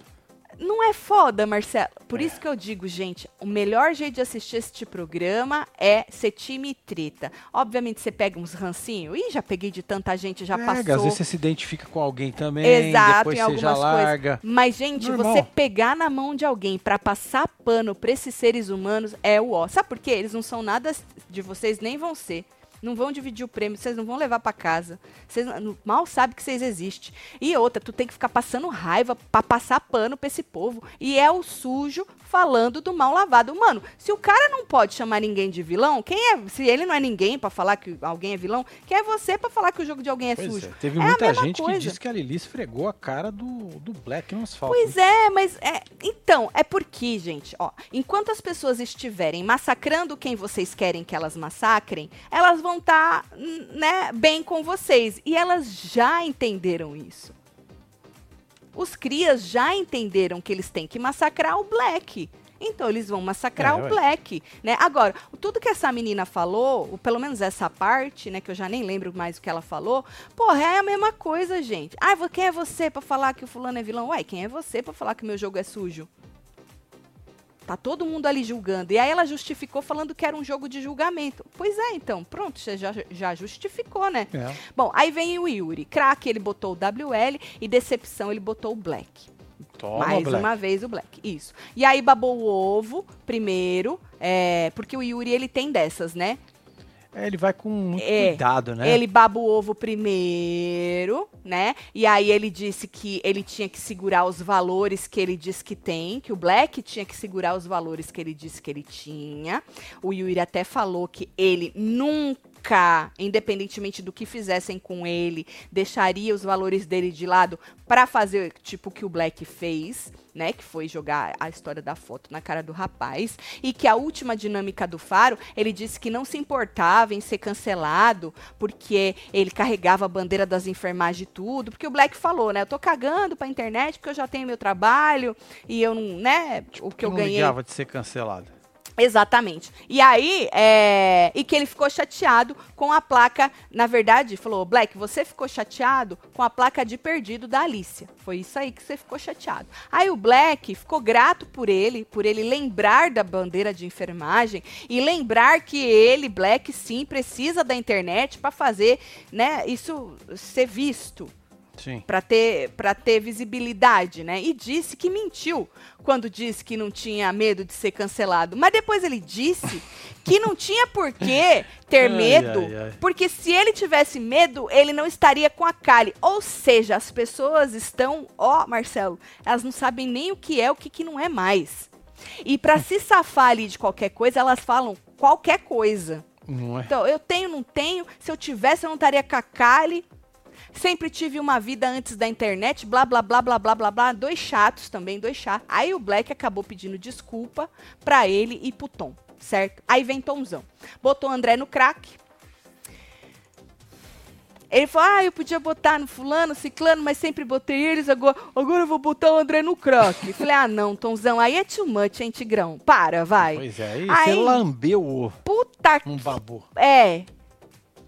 Não é foda, Marcelo? Por isso que eu digo, gente, o melhor jeito de assistir este programa é ser time e treta. Obviamente você pega uns rancinhos. Ih, já peguei de tanta gente, já Pega, passou. às vezes você se identifica com alguém também, Exato, depois em você já algumas coisas. larga. Mas, gente, Normal. você pegar na mão de alguém pra passar pano pra esses seres humanos é o ó. Sabe por quê? Eles não são nada de vocês, nem vão ser. Não vão dividir o prêmio, vocês não vão levar pra casa. Vocês mal sabem que vocês existem. E outra, tu tem que ficar passando raiva pra passar pano pra esse povo. E é o sujo falando do mal lavado. Mano, se o cara não pode chamar ninguém de vilão, quem é? Se ele não é ninguém pra falar que alguém é vilão, quem é você pra falar que o jogo de alguém é Pois sujo? é, teve É muita gente que coisa. disse que a Lili esfregou a cara do, do Black no asfalto. Pois é, mas é. Então, é porque, gente, ó, enquanto as pessoas estiverem massacrando quem vocês querem que elas massacrem, elas vão estar, né, bem com vocês. E elas já entenderam isso. Os crias já entenderam que eles têm que massacrar o Black. Então eles vão massacrar É, o. Black, né? Agora, tudo que essa menina falou, ou pelo menos essa parte, né, que eu já nem lembro mais o que ela falou, porra, é a mesma coisa, gente. Ah, vo- quem é você pra falar que o fulano é vilão? Ué, quem é você pra falar que o meu jogo é sujo? Tá todo mundo ali julgando. E aí ela justificou falando que era um jogo de julgamento. Pois é, então, pronto, você já, já justificou, né? É. Bom, aí vem o Yuri. Crack, ele botou o WL e Decepção, ele botou o Black. Toma, Mais Black. uma vez o Black. Isso. E aí babou o ovo primeiro, é, porque o Yuri ele tem dessas, né? É, ele vai com muito É, cuidado, né? Ele baba o ovo primeiro, né? E aí ele disse que ele tinha que segurar os valores que ele disse que tem, que o Black tinha que segurar os valores que ele disse que ele tinha. O Yuri até falou que ele nunca, independentemente do que fizessem com ele, deixaria os valores dele de lado para fazer tipo o que o Black fez, né? Que foi jogar a história da foto na cara do rapaz. E que a última dinâmica do Faro, ele disse que não se importava em ser cancelado, porque ele carregava a bandeira das enfermagens e tudo. Porque o Black falou, né? Eu tô cagando pra internet porque eu já tenho meu trabalho e eu não, né? O que eu não ganhei. ligava de ser cancelado. Exatamente. E aí, é... e que ele ficou chateado com a placa, na verdade, falou, Black, você ficou chateado com a placa de perdido da Alicia. Foi isso aí que você ficou chateado. Aí o Black ficou grato por ele, por ele lembrar da bandeira de enfermagem e lembrar que ele, Black, sim, precisa da internet para fazer, né, isso ser visto. Para ter para ter visibilidade, né? E disse que mentiu quando disse que não tinha medo de ser cancelado. Mas depois ele disse que não tinha por que ter Ai, medo, ai, ai. porque se ele tivesse medo, ele não estaria com a Kali. Ou seja, as pessoas estão, ó, Marcelo, elas não sabem nem o que é, o que, que não é mais. E para se safar ali de qualquer coisa, elas falam qualquer coisa. É? Então, eu tenho, não tenho. Se eu tivesse, eu não estaria com a Kali. Sempre tive uma vida antes da internet, blá, blá, blá, blá, blá, blá, blá. Dois chatos também, dois chatos. Aí o Black acabou pedindo desculpa pra ele e pro Tom, certo? Aí vem Tomzão. Botou o André no crack. Ele falou, ah, eu podia botar no fulano, ciclano, mas sempre botei eles, agora, agora eu vou botar o André no crack. Falei, ah, não, Tomzão, aí é too much, hein, Tigrão? Para, vai. Pois é, aí Aí- você lambeu o Puta um babu. é.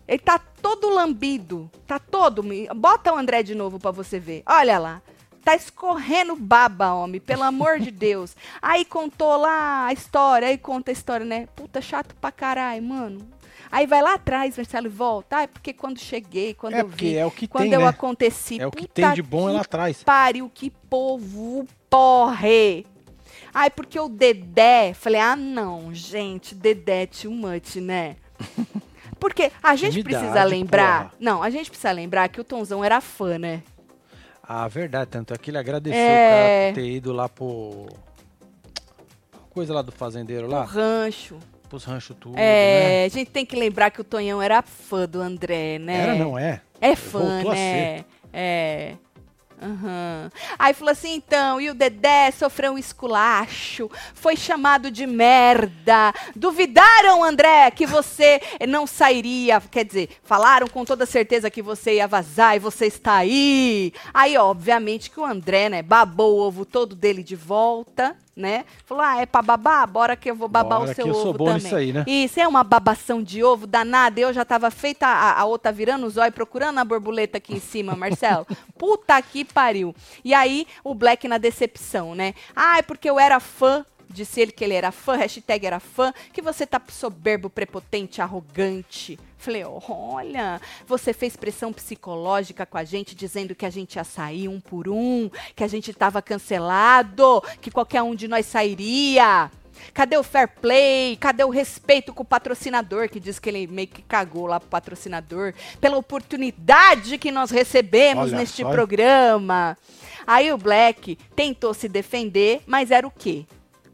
Ele tá todo lambido. Tá todo. Bota o André de novo pra você ver. Olha lá. Tá escorrendo baba, homem. Pelo amor de Deus. Aí contou lá a história. Aí conta a história, né? Puta, chato pra caralho, mano. Aí vai lá atrás, Marcelo, e volta. Ah, é porque quando cheguei, quando É eu porque vi, é o que quando tem, eu né? aconteci. É o que tem de bom é lá atrás. pariu, que povo porre. Ai, porque o Dedé, falei, ah, não, gente, Dedé é too much, né? Porque a gente Intimidade, precisa lembrar, porra. não, a gente precisa lembrar que o Tonzão era fã, né? Ah, verdade. Tanto é que ele agradeceu É. o cara por ter ido lá pro. Coisa lá do fazendeiro O lá, rancho. pros ranchos tudo, né? É, a gente tem que lembrar que o Tonhão era fã do André, né? Era, não é? É fã, Voltou né? É. Aham. Aí falou assim, então, e o Dedé sofreu um esculacho, foi chamado de merda. Duvidaram, André, que você não sairia, quer dizer, falaram com toda certeza que você ia vazar e você está aí. Aí, obviamente, que o André, né, babou o ovo todo dele de volta. Né? Falou, ah, é pra babar? Bora que eu vou babar Bora o seu que eu ovo sou bom também. nisso aí, né? Isso é uma babação de ovo danada. Eu já tava feita a, a outra virando os olhos, procurando a borboleta aqui em cima, Marcelo. Puta que pariu. E aí, o Black na decepção, né? Ah, é porque eu era fã disse ele que ele era fã, hashtag era fã, que você tá soberbo, prepotente, arrogante. Falei, olha, você fez pressão psicológica com a gente, dizendo que a gente ia sair um por um, que a gente tava cancelado, que qualquer um de nós sairia. Cadê o fair play? Cadê o respeito com o patrocinador? Que diz que ele meio que cagou lá pro patrocinador. Pela oportunidade que nós recebemos Olha neste só. programa. Aí o Black tentou se defender, mas era o quê?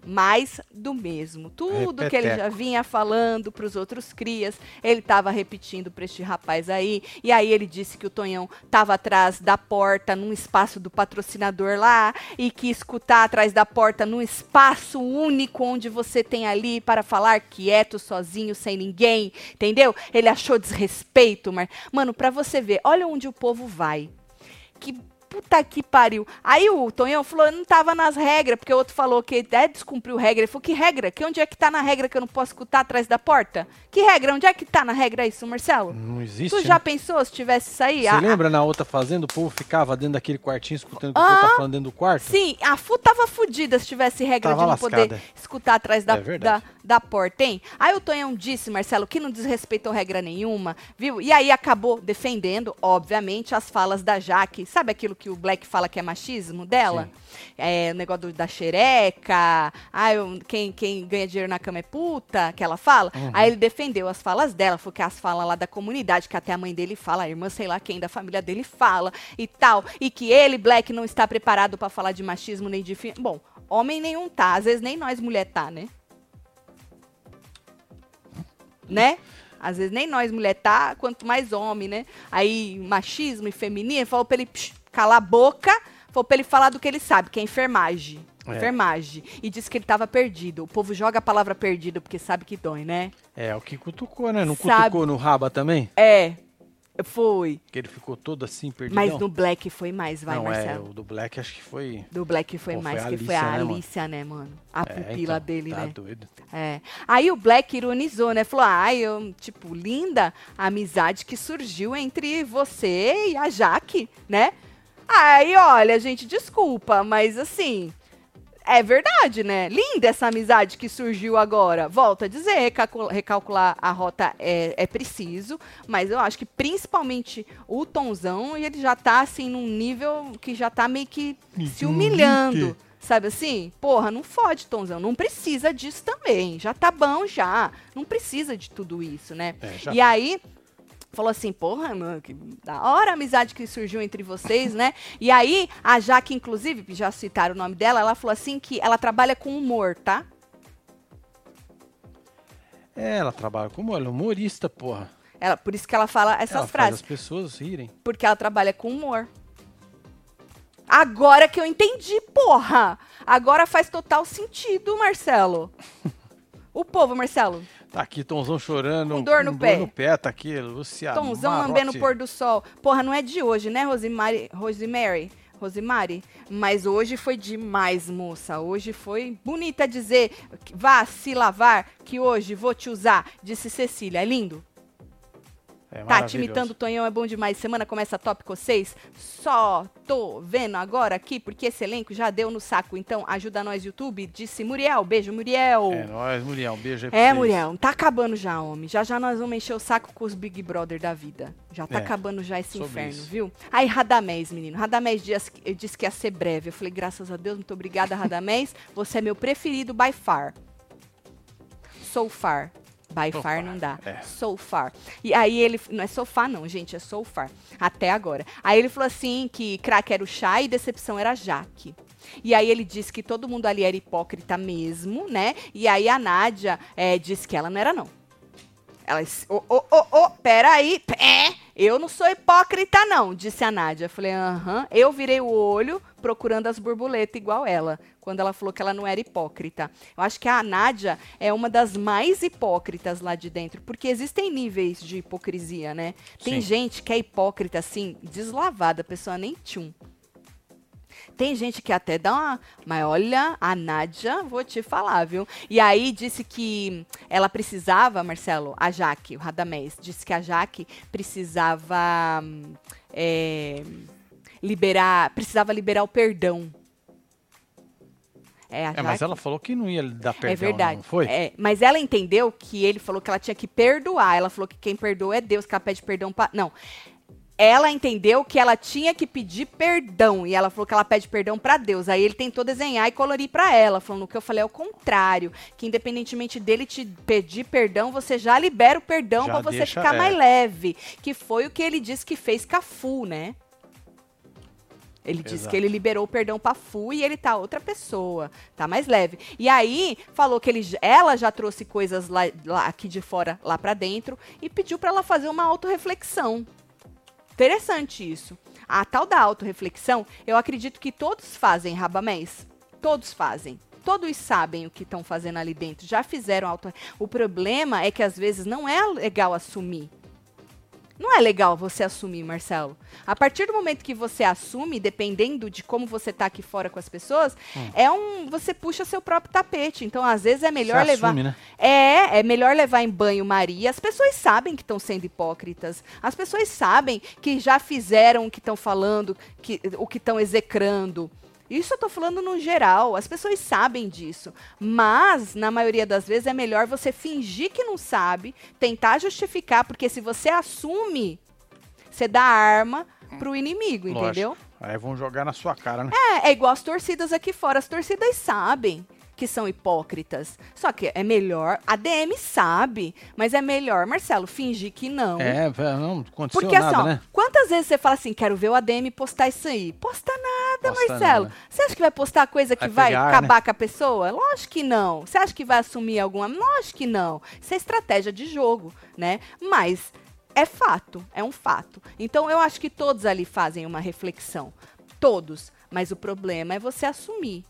Mais do mesmo. Tudo que ele já Repeteco. vinha falando para os outros crias, ele estava repetindo para este rapaz aí. E aí ele disse que o Tonhão estava atrás da porta, num espaço do patrocinador lá, e que escutar atrás da porta, num espaço único onde você tem ali para falar quieto, sozinho, sem ninguém, entendeu? Ele achou desrespeito, mas mano, para você ver, olha onde o povo vai. Que puta que pariu. Aí o Tonhão falou, não tava nas regras, porque o outro falou que é descumpriu regra. Ele falou, que regra? Que onde é que tá na regra que eu não posso escutar atrás da porta? Que regra? Onde é que tá na regra isso, Marcelo? Não existe. tu já né? pensou se tivesse isso aí? Você A- lembra na outra fazenda, o povo ficava dentro daquele quartinho escutando o que o Ah, povo tá falando dentro do quarto? Sim, a FU tava fudida se tivesse regra Tava de não lascada. poder escutar atrás da, É da, da porta, hein? Aí o Tonhão disse, Marcelo, que não desrespeitou regra nenhuma, viu? E aí acabou defendendo, obviamente, as falas da Jaque. Sabe aquilo que o Black fala que é machismo dela? É, o negócio do- da xereca, ah, eu- quem, quem ganha dinheiro na cama é puta, que ela fala. Uhum. Aí ele defendeu as falas dela, falou que as falas lá da comunidade, que até a mãe dele fala, a irmã sei lá quem da família dele fala e tal. E que ele, Black, não está preparado pra falar de machismo nem de... Bom, homem nenhum tá, às vezes nem nós mulher tá, né? Né? Às vezes nem nós mulher tá, quanto mais homem, né? Aí machismo e feminino, falou pra ele psh, calar a boca, falou pra ele falar do que ele sabe, que é enfermagem. É. Enfermagem. E disse que ele tava perdido. O povo joga a palavra perdido porque sabe que dói, né? É, o que cutucou, né? Não Sabe- cutucou no raba também? É, foi. Que ele ficou todo assim, perdido. Mas no Black foi mais, vai, Não, Marcelo. é, o do Black acho que foi... Do Black foi Pô, foi mais, a que foi Alicia, a né? Alicia, né, mano? A É, pupila então, dele, tá né? doido. É. Aí o Black ironizou, né? Falou, ai, eu, tipo, linda a amizade que surgiu entre você e a Jaque, né? Aí, olha, gente, desculpa, mas assim, é verdade, né? Linda essa amizade que surgiu agora. Volto a dizer, recalcu- recalcular a rota é, é preciso, mas eu acho que principalmente o Tonzão, ele já tá, assim, num nível que já tá meio que se humilhando. Sabe assim? Porra, não fode, Tonzão. Não precisa disso também. Já tá bom, já. Não precisa de tudo isso, né? É, já E aí, falou assim, porra, mano, que da hora a amizade que surgiu entre vocês, né? E aí, a Jaque, inclusive, já citaram o nome dela, ela falou assim que ela trabalha com humor, tá? É, ela trabalha como ela é humorista, porra. Ela, por isso que ela fala essas ela faz frases. as pessoas rirem. Porque ela trabalha com humor. Agora que eu entendi, porra! Agora faz total sentido, Marcelo. O povo, Marcelo. Tá aqui, Tonzão chorando. Com dor no pé. no pé, tá aqui, Luciano. Tomzão lambendo o pôr do sol. Porra, não é de hoje, né, Rosemary? Rosemary? Rosemary? Mas hoje foi demais, moça. Hoje foi bonita dizer, vá se lavar, que hoje vou te usar, disse Cecília. É lindo? É Tá, te imitando o Tonhão é bom demais. Semana começa tópico 6. Só tô vendo agora aqui, porque esse elenco já deu no saco. Então, ajuda nós, YouTube. Disse Muriel. Beijo, Muriel. É nóis, Muriel. Beijo aí pra É, vocês. Muriel, tá acabando já, homem. Já já nós vamos encher o saco com os Big Brother da vida. Já tá É, acabando já esse inferno, isso. viu? Aí, Radamés, menino. Radamés dias- eu disse que ia ser breve. Eu falei, graças a Deus, muito obrigada, Radamés. Você é meu preferido by far. So far. By So far far, não dá. é. So far. E aí ele. Não é sofá, não, gente, é so far. Até agora. Aí ele falou assim que craque era o chá e decepção era Jaque. E aí ele disse que todo mundo ali era hipócrita mesmo, né? E aí a Nádia eh, disse que ela não era, não. Ela disse, ô, ô, ô, ô, peraí, pé, eu não sou hipócrita não, disse a Nádia. Eu falei, aham, eu virei o olho procurando as borboletas igual ela, quando ela falou que ela não era hipócrita. Eu acho que a Nádia é uma das mais hipócritas lá de dentro, porque existem níveis de hipocrisia, né? Tem Sim. gente que é hipócrita, assim, deslavada, a pessoa nem tchum. Tem gente que até dá uma. Mas olha, a Nádia, vou te falar, viu? E aí disse que ela precisava, Marcelo, a Jaque, o Radamés, disse que a Jaque precisava. É, liberar. Precisava liberar o perdão. É, é, mas ela falou que não ia dar perdão, é verdade. não foi? É, mas ela entendeu que ele falou que ela tinha que perdoar. Ela falou que quem perdoa é Deus, que ela pede perdão para. Não ela entendeu que ela tinha que pedir perdão e ela falou que ela pede perdão para Deus. Aí ele tentou desenhar e colorir para ela, falando o que eu falei é o contrário, que independentemente dele te pedir perdão, você já libera o perdão para você ficar é. mais leve, que foi o que ele disse que fez Cafu, né? Ele Exato. disse que ele liberou o perdão pra Fu e ele tá outra pessoa, tá mais leve. E aí falou que ele, ela já trouxe coisas lá, lá aqui de fora lá para dentro e pediu para ela fazer uma autorreflexão. Interessante isso. A tal da autorreflexão, eu acredito que todos fazem, Rabamés. Todos fazem. Todos sabem o que estão fazendo ali dentro. Já fizeram auto. O problema é que às vezes não é legal assumir. Não é legal você assumir, Marcelo. A partir do momento que você assume, dependendo de como você tá aqui fora com as pessoas, hum. é um. Você puxa seu próprio tapete. Então, às vezes, é melhor você levar. Assume, né? É, é melhor levar em banho-maria. As pessoas sabem que estão sendo hipócritas. As pessoas sabem que já fizeram o que estão falando, que, o que estão execrando. Isso eu tô falando no geral, as pessoas sabem disso. Mas, na maioria das vezes, é melhor você fingir que não sabe, tentar justificar, porque se você assume, você dá arma pro inimigo, Lógico. entendeu? Aí vão jogar na sua cara, né? É, é igual as torcidas aqui fora. As torcidas sabem que são hipócritas. Só que é melhor, a DM sabe, mas é melhor, Marcelo, fingir que não. É, não aconteceu Porque nada, assim, ó, né? quantas vezes você fala assim, quero ver o ADM postar isso aí? Posta nada, Posta Marcelo. Nada. Você acha que vai postar coisa que vai, vai pegar, acabar né? com a pessoa? Lógico que não. Você acha que vai assumir alguma? Lógico que não. Isso é estratégia de jogo, né? Mas é fato, é um fato. Então eu acho que todos ali fazem uma reflexão. Todos. Mas o problema é você assumir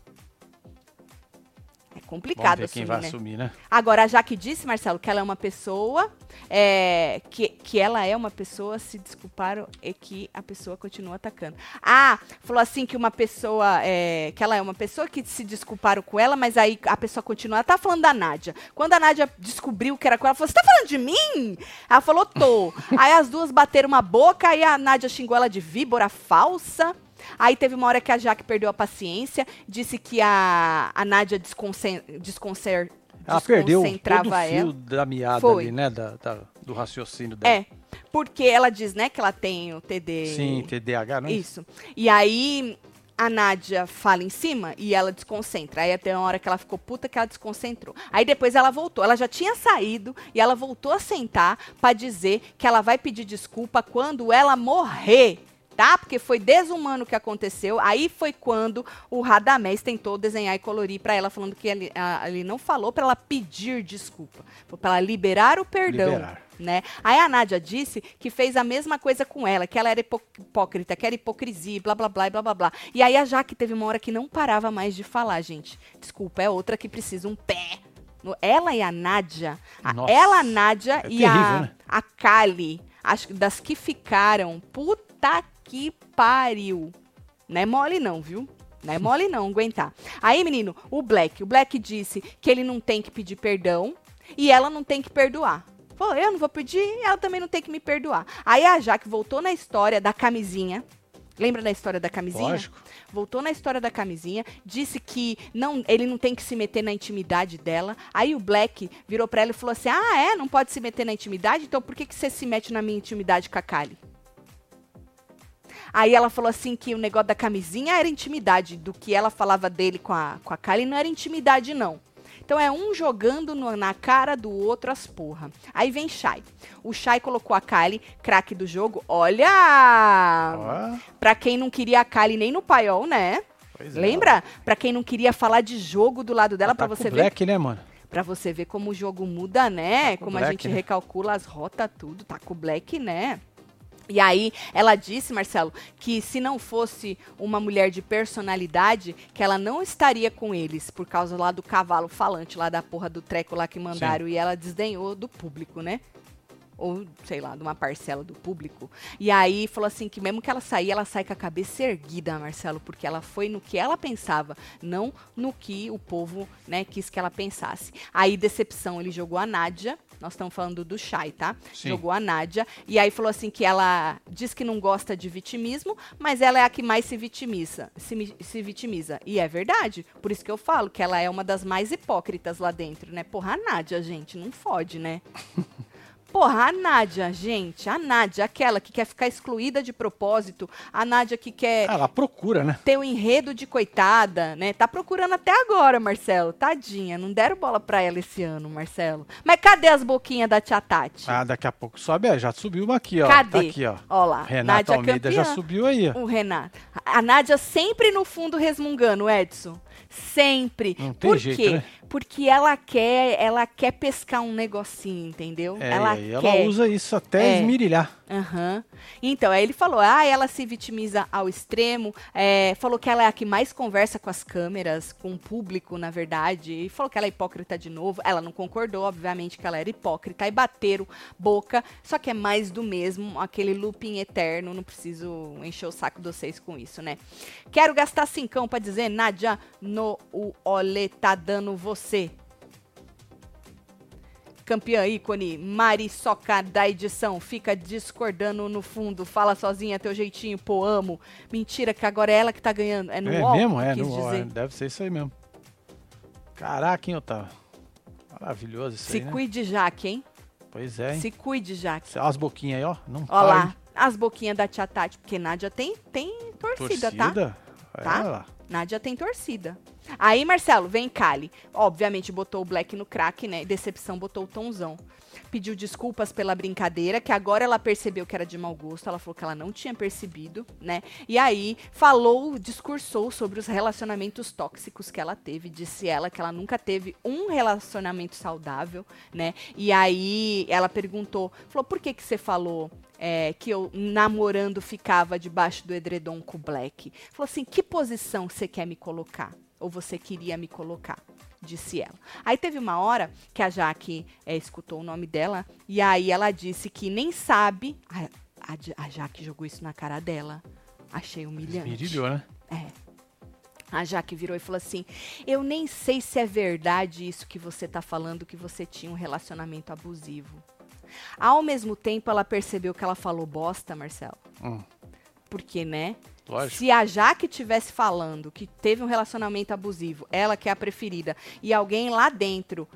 complicado Vamos ver quem vai né? assumir, né? Agora, a Jaque disse, Marcelo, que ela é uma pessoa, é, que, que ela é uma pessoa, se desculparam, e que a pessoa continua atacando. Ah, falou assim que uma pessoa, é, que ela é uma pessoa que se desculparam com ela, mas aí a pessoa continua. Ela tá falando da Nádia. Quando a Nádia descobriu que era com ela, ela falou: Você tá falando de mim? Ela falou: Tô. aí as duas bateram uma boca, aí a Nádia xingou ela de víbora falsa. Aí teve uma hora que a Jaque perdeu a paciência, disse que a, a Nádia desconcer, desconcer, ela perdeu todo o fio da meada Foi. ali, né? Da, da, do raciocínio dela. É, porque ela diz, né, que ela tem o TD... Sim, TDAH, não é isso? E aí a Nádia fala em cima e ela desconcentra. Aí até uma hora que ela ficou puta que ela desconcentrou. Aí depois ela voltou. Ela já tinha saído e ela voltou a sentar para dizer que ela vai pedir desculpa quando ela morrer tá? Porque foi desumano o que aconteceu. Aí foi quando o Radamés tentou desenhar e colorir para ela, falando que ele, a, ele não falou para ela pedir desculpa, para ela liberar o perdão. Liberar. Né? Aí a Nádia disse que fez a mesma coisa com ela, que ela era hipócrita, que era hipocrisia, blá blá blá blá blá blá. E aí a Jaque teve uma hora que não parava mais de falar, gente. Desculpa, é outra que precisa um pé. Ela e a Nádia, Nossa, ela, a Nádia é e terrível, a, né? a Kali, as, das que ficaram, puta que pariu. Não é mole não, viu? Não é mole não aguentar. Aí, menino, o Black. O Black disse que ele não tem que pedir perdão e ela não tem que perdoar. Falou, eu não vou pedir, ela também não tem que me perdoar. Aí a Jaque voltou na história da camisinha. Lembra da história da camisinha? Lógico. Voltou na história da camisinha, disse que não, ele não tem que se meter na intimidade dela. Aí o Black virou para ela e falou assim: "Ah, é, não pode se meter na intimidade? Então por que que você se mete na minha intimidade com a Kali?" Aí ela falou assim que o negócio da camisinha era intimidade, do que ela falava dele com a, com a Kylie não era intimidade, não. Então é um jogando no, na cara do outro as porra. Aí vem Shai. O Shai colocou a Kylie, craque do jogo. Olha! Ah. Pra quem não queria a Kylie nem no paiol, né? Pois é. Lembra? É. Pra quem não queria falar de jogo do lado dela, para tá você ver. Black, né, mano? Pra você ver como o jogo muda, né? Tá como Black, a gente né? recalcula as rotas, tudo. Tá com o Black, né? E aí, ela disse, Marcelo, que se não fosse uma mulher de personalidade, que ela não estaria com eles, por causa lá do cavalo falante, lá da porra do treco lá que mandaram, Sim. e ela desdenhou do público, né? Ou sei lá, de uma parcela do público. E aí falou assim que mesmo que ela sair, ela sai com a cabeça erguida, Marcelo, porque ela foi no que ela pensava, não no que o povo, né, quis que ela pensasse. Aí decepção, ele jogou a Nádia, nós estamos falando do Shai, tá? Sim. Jogou a Nádia e aí falou assim que ela diz que não gosta de vitimismo, mas ela é a que mais se vitimiza, se, se vitimiza. E é verdade. Por isso que eu falo que ela é uma das mais hipócritas lá dentro, né? Porra, a Nádia, gente, não fode, né? Porra, a Nádia, gente, a Nádia, aquela que quer ficar excluída de propósito, a Nádia que quer Ah, Ela procura, né? ter o enredo de coitada, né? Tá procurando até agora, Marcelo. Tadinha, não deram bola pra ela esse ano, Marcelo. Mas cadê as boquinhas da tia Tati? Ah, daqui a pouco sobe. é, Já subiu uma aqui, ó. Cadê? Tá aqui, ó. Ó lá, Renata Nádia Almeida campeã. já subiu aí, ó. O Renato. A Nádia sempre no fundo resmungando, Edson. Sempre. Não tem Por jeito, quê? né? Porque ela quer, ela quer pescar um negocinho, entendeu? É, ela quer. ela usa isso até É. esmirilhar. Aham. Então, aí ele falou, ah, ela se vitimiza ao extremo, é, falou que ela é a que mais conversa com as câmeras, com o público, na verdade, e falou que ela é hipócrita de novo. Ela não concordou, obviamente, que ela era hipócrita, e bateram boca, só que é mais do mesmo, aquele looping eterno, não preciso encher o saco de vocês com isso, né? Quero gastar cincão pra dizer, Nádia, no o olê tá dando você. Campeã ícone, Marisoca da edição, fica discordando no fundo, fala sozinha, teu jeitinho, pô, amo. Mentira, que agora é ela que tá ganhando. É no é UOL mesmo? É, no UOL, é, deve ser isso aí mesmo. Caraca, hein, Otávio? Maravilhoso isso Se aí, né? cuide, Jaque, hein? Pois é, hein? Se cuide, Jaque. As boquinhas aí, ó. Não Ó lá, as boquinhas da tia Tati, porque Nádia tem, tem torcida, tá? Torcida? Tá? É, lá. Nádia tem torcida. Aí, Marcelo, vem Kali. Obviamente botou o Black no crack, né? Decepção botou o Tonzão. Pediu desculpas pela brincadeira, que agora ela percebeu que era de mau gosto. Ela falou que ela não tinha percebido, né? E aí falou, discursou sobre os relacionamentos tóxicos que ela teve. Disse ela que ela nunca teve um relacionamento saudável, né? E aí ela perguntou, falou, por que que você falou é, que eu namorando ficava debaixo do edredom com o Black. Falou assim: que posição você quer me colocar? Ou você queria me colocar? Disse ela. Aí teve uma hora que a Jaque é, escutou o nome dela e aí ela disse que nem sabe. A, a, a Jaque jogou isso na cara dela. Achei humilhante. Esmirilhou, né? É. A Jaque virou e falou assim: Eu nem sei se é verdade isso que você tá falando, que você tinha um relacionamento abusivo. Ao mesmo tempo, ela percebeu que ela falou bosta, Marcelo. Hum, Porque, né? lógico. Se a Jaque tivesse falando que teve um relacionamento abusivo, ela que é a preferida, e alguém lá dentro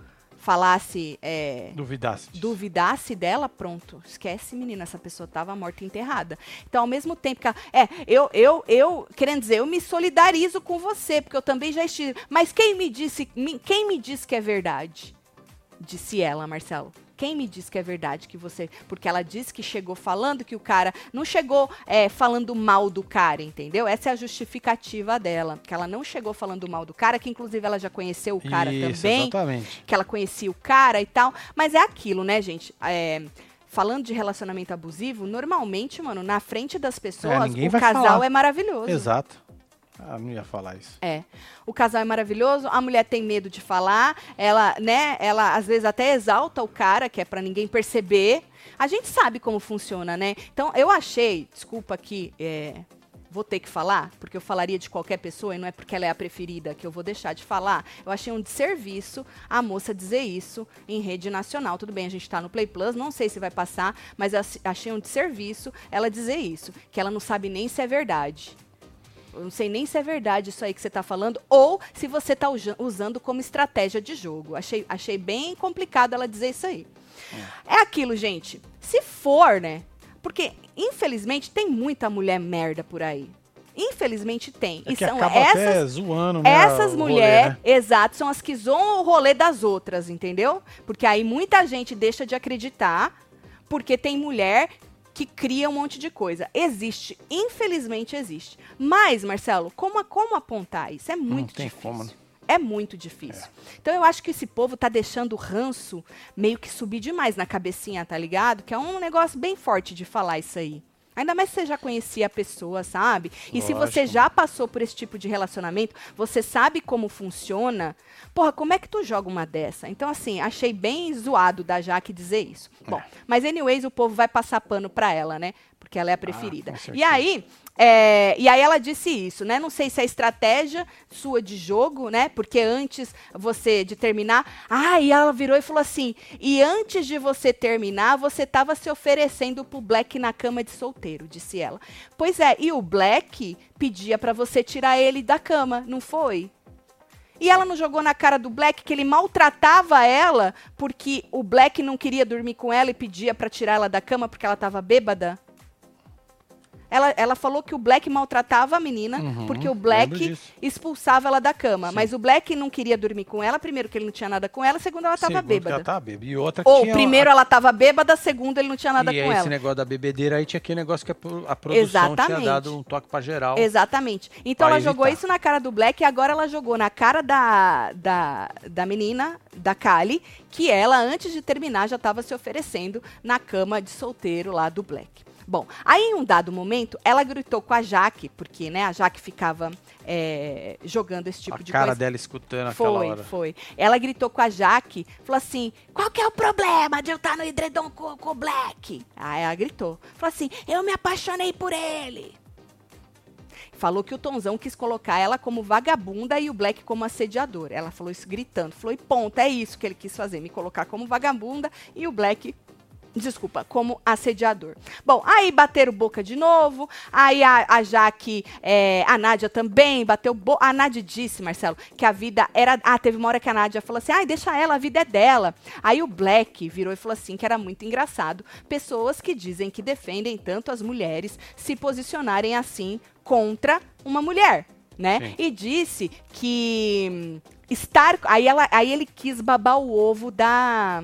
falasse, é, Duvidasse. disso. duvidasse dela, pronto. Esquece, menina, essa pessoa tava morta e enterrada. Então, ao mesmo tempo que ela, é, eu, eu, eu, querendo dizer, eu me solidarizo com você, porque eu também já estive. Mas quem me disse, quem me disse que é verdade? Disse ela, Marcelo. Quem me disse que é verdade que você. Porque ela disse que chegou falando que o cara. Não chegou é, falando mal do cara, entendeu? Essa é a justificativa dela. Que ela não chegou falando mal do cara, que inclusive ela já conheceu o cara Isso, também exatamente. que ela conhecia o cara e tal. Mas é aquilo, né, gente? É, falando de relacionamento abusivo, normalmente, mano, na frente das pessoas, ninguém o casal falar. é maravilhoso. Exato. Ah, não ia falar isso. É. O casal é maravilhoso, a mulher tem medo de falar, ela, né, ela às vezes até exalta o cara, que é pra ninguém perceber. A gente sabe como funciona, né? Então, eu achei, desculpa aqui, é, vou ter que falar, porque eu falaria de qualquer pessoa e não é porque ela é a preferida que eu vou deixar de falar. Eu achei um desserviço a moça dizer isso em rede nacional. Tudo bem, a gente tá no Play Plus, não sei se vai passar, mas achei um desserviço ela dizer isso, que ela não sabe nem se é verdade. Eu não sei nem se é verdade isso aí que você está falando, ou se você está usando como estratégia de jogo. Achei, achei bem complicado ela dizer isso aí. É. aquilo, gente. Se for, né? Porque, infelizmente, tem muita mulher merda por aí. Infelizmente tem. É e são essas zoando, né? essas mulheres, né? exato, são as que zoam o rolê das outras, entendeu? Porque aí muita gente deixa de acreditar, porque tem mulher que cria um monte de coisa. Existe, infelizmente existe. Mas, Marcelo, como, como apontar isso? É muito tem difícil. como, né? É muito difícil. Então eu acho que esse povo tá deixando o ranço meio que subir demais na cabecinha, tá ligado? Que é um negócio bem forte de falar isso aí. Ainda mais se você já conhecia a pessoa, sabe? E se você Lógico. já passou por esse tipo de relacionamento, você sabe como funciona. Porra, como é que tu joga uma dessa? Então, assim, achei bem zoado da Jaque dizer isso. Bom, É. mas anyways, o povo vai passar pano pra ela, né? Porque ela é a preferida. com e aí, é, e aí ela disse isso, né? Não sei se é estratégia sua de jogo, né? Porque antes você de terminar, ah, e ela virou e falou assim: "E antes de você terminar, você tava se oferecendo pro Black na cama de solteiro", disse ela. Pois é, e o Black pedia pra você tirar ele da cama, não foi? E ela não jogou na cara do Black que ele maltratava ela porque o Black não queria dormir com ela e pedia pra tirar ela da cama porque ela tava bêbada? Ela, ela falou que o Black maltratava a menina Uhum, porque o Black expulsava ela da cama. Sim. Mas o Black não queria dormir com ela, primeiro que ele não tinha nada com ela, segundo ela tava Segundo que bêbada. Ela tava bêbada. E outra Ou tinha primeiro ela tava bêbada, segundo ele não tinha nada e com esse ela. negócio da bebedeira aí tinha aquele negócio que a, pro- a produção Exatamente. tinha dado um toque pra geral. Exatamente. Então ela jogou evitar. isso na cara do Black e agora ela jogou na cara da, da, da menina, da Kali, que ela, antes de terminar, já estava se oferecendo na cama de solteiro lá do Black. Bom, aí em um dado momento, ela gritou com a Jaque, porque né, a Jaque ficava é, jogando esse tipo a de cara coisa. dela escutando aquela Foi, hora. foi. Ela gritou com a Jaque, falou assim: qual que é o problema de eu estar no edredom com, com o Black? Aí ela gritou. Falou assim: eu me apaixonei por ele. Falou que o Tonzão quis colocar ela como vagabunda e o Black como assediador. Ela falou isso gritando. Falou, e ponto, é isso que ele quis fazer, me colocar como vagabunda e o Black Desculpa, como assediador. Bom, aí bateram boca de novo. Aí a, a Jaque, é, a Nádia também bateu boca. A Nádia disse, Marcelo, que a vida era. Ah, teve uma hora que a Nádia falou assim: ai, deixa ela, a vida é dela. Aí o Black virou e falou assim: que era muito engraçado. Pessoas que dizem que defendem tanto as mulheres se posicionarem assim contra uma mulher. Né? Sim. E disse que hum, estar. Aí, ela, aí ele quis babar o ovo da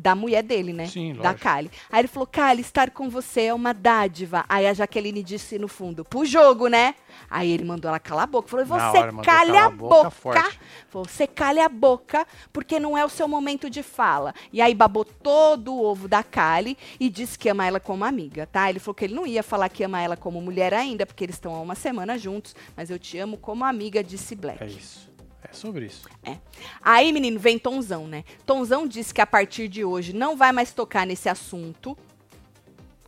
da mulher dele, né? Sim, da lógico. Kali. Aí ele falou, Kali, estar com você é uma dádiva. Aí a Jaqueline disse no fundo, pro jogo, né? Aí ele mandou ela calar a boca. Falou, você hora, mandou calha calar a boca boca. Falou, você calha a boca, porque não é o seu momento de fala. E aí babou todo o ovo da Kali e disse que ama ela como amiga, tá? Ele falou que ele não ia falar que ama ela como mulher ainda, porque eles estão há uma semana juntos, mas eu te amo como amiga, disse Black. É isso. É sobre isso. Aí, menino, vem Tonzão, né? Tonzão disse que a partir de hoje não vai mais tocar nesse assunto.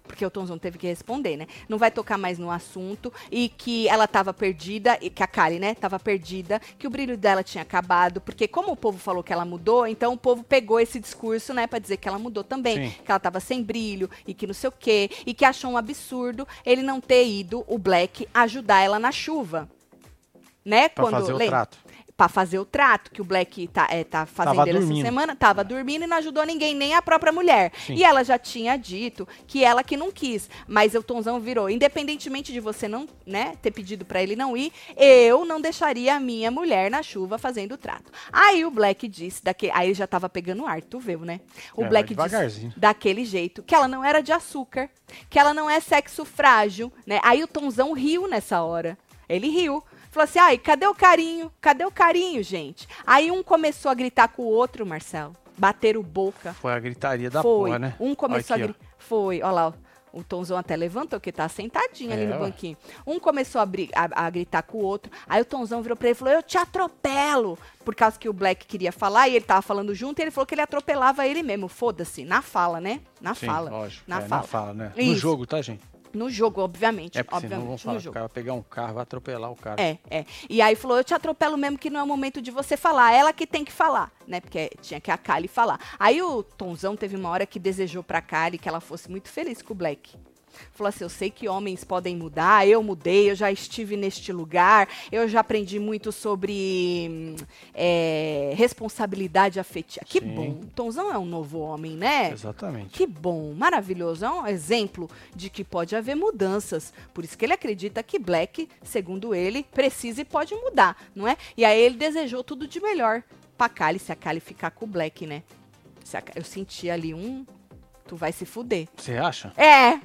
Porque o Tonzão teve que responder, né? Não vai tocar mais no assunto. E que ela tava perdida, e que a Kali, né, tava perdida, que o brilho dela tinha acabado. Porque, como o povo falou que ela mudou, então o povo pegou esse discurso, né, pra dizer que ela mudou também. Sim. Que ela tava sem brilho, e que não sei o quê. E que achou um absurdo ele não ter ido, o Black, ajudar ela na chuva. Né? Pra fazer o lembra? trato. Pra fazer o trato que o Black tá, é, tá ele essa semana, tava dormindo e não ajudou ninguém, nem a própria mulher. Sim. E ela já tinha dito que ela que não quis, mas o Tonzão virou, independentemente de você não, né, ter pedido pra ele não ir, eu não deixaria a minha mulher na chuva fazendo o trato. Aí o Black disse, daque, aí ele já tava pegando ar, tu viu, né? O É, Black disse daquele jeito, que ela não era de açúcar, que ela não é sexo frágil, né? Aí o Tonzão riu nessa hora. Ele riu. Falou assim: ai, cadê o carinho? Cadê o carinho, gente? Aí um começou a gritar com o outro, Marcelo. Bateram boca. Foi a gritaria da Foi. porra, né? Um começou Olha a aqui, gritar. Foi, olha lá. ó. O Tonzão até levantou, que tá sentadinho ali É, no ué. banquinho. Um começou a, a- a gritar com o outro. Aí o Tonzão virou pra ele e falou: Eu te atropelo. Por causa que o Black queria falar e ele tava falando junto. E ele falou que ele atropelava ele mesmo. Foda-se. Na fala, né? Na. Sim, fala. lógico. Na é, fala. na fala, né? No Isso. jogo, tá, gente? No jogo, obviamente. É porque senão obviamente, vão falar que o cara vai pegar um carro, vai atropelar o cara. É, é. E aí falou, eu te atropelo mesmo que não é o momento de você falar. Ela que tem que falar, né? Porque tinha que a Kali falar. Aí o Tonzão teve uma hora que desejou pra Kali que ela fosse muito feliz com o Black. Falou assim, eu sei que homens podem mudar, eu mudei, eu já estive neste lugar, eu já aprendi muito sobre é, responsabilidade afetiva. Que Sim. bom. O Tonzão é um novo homem, né? Exatamente. Que bom, maravilhoso. É um exemplo de que pode haver mudanças. Por isso que ele acredita que Black, segundo ele, precisa e pode mudar, não é? E aí ele desejou tudo de melhor pra Kali, se a Kali ficar com o Black, né? Eu senti ali um. Tu vai se fuder. Você acha? É!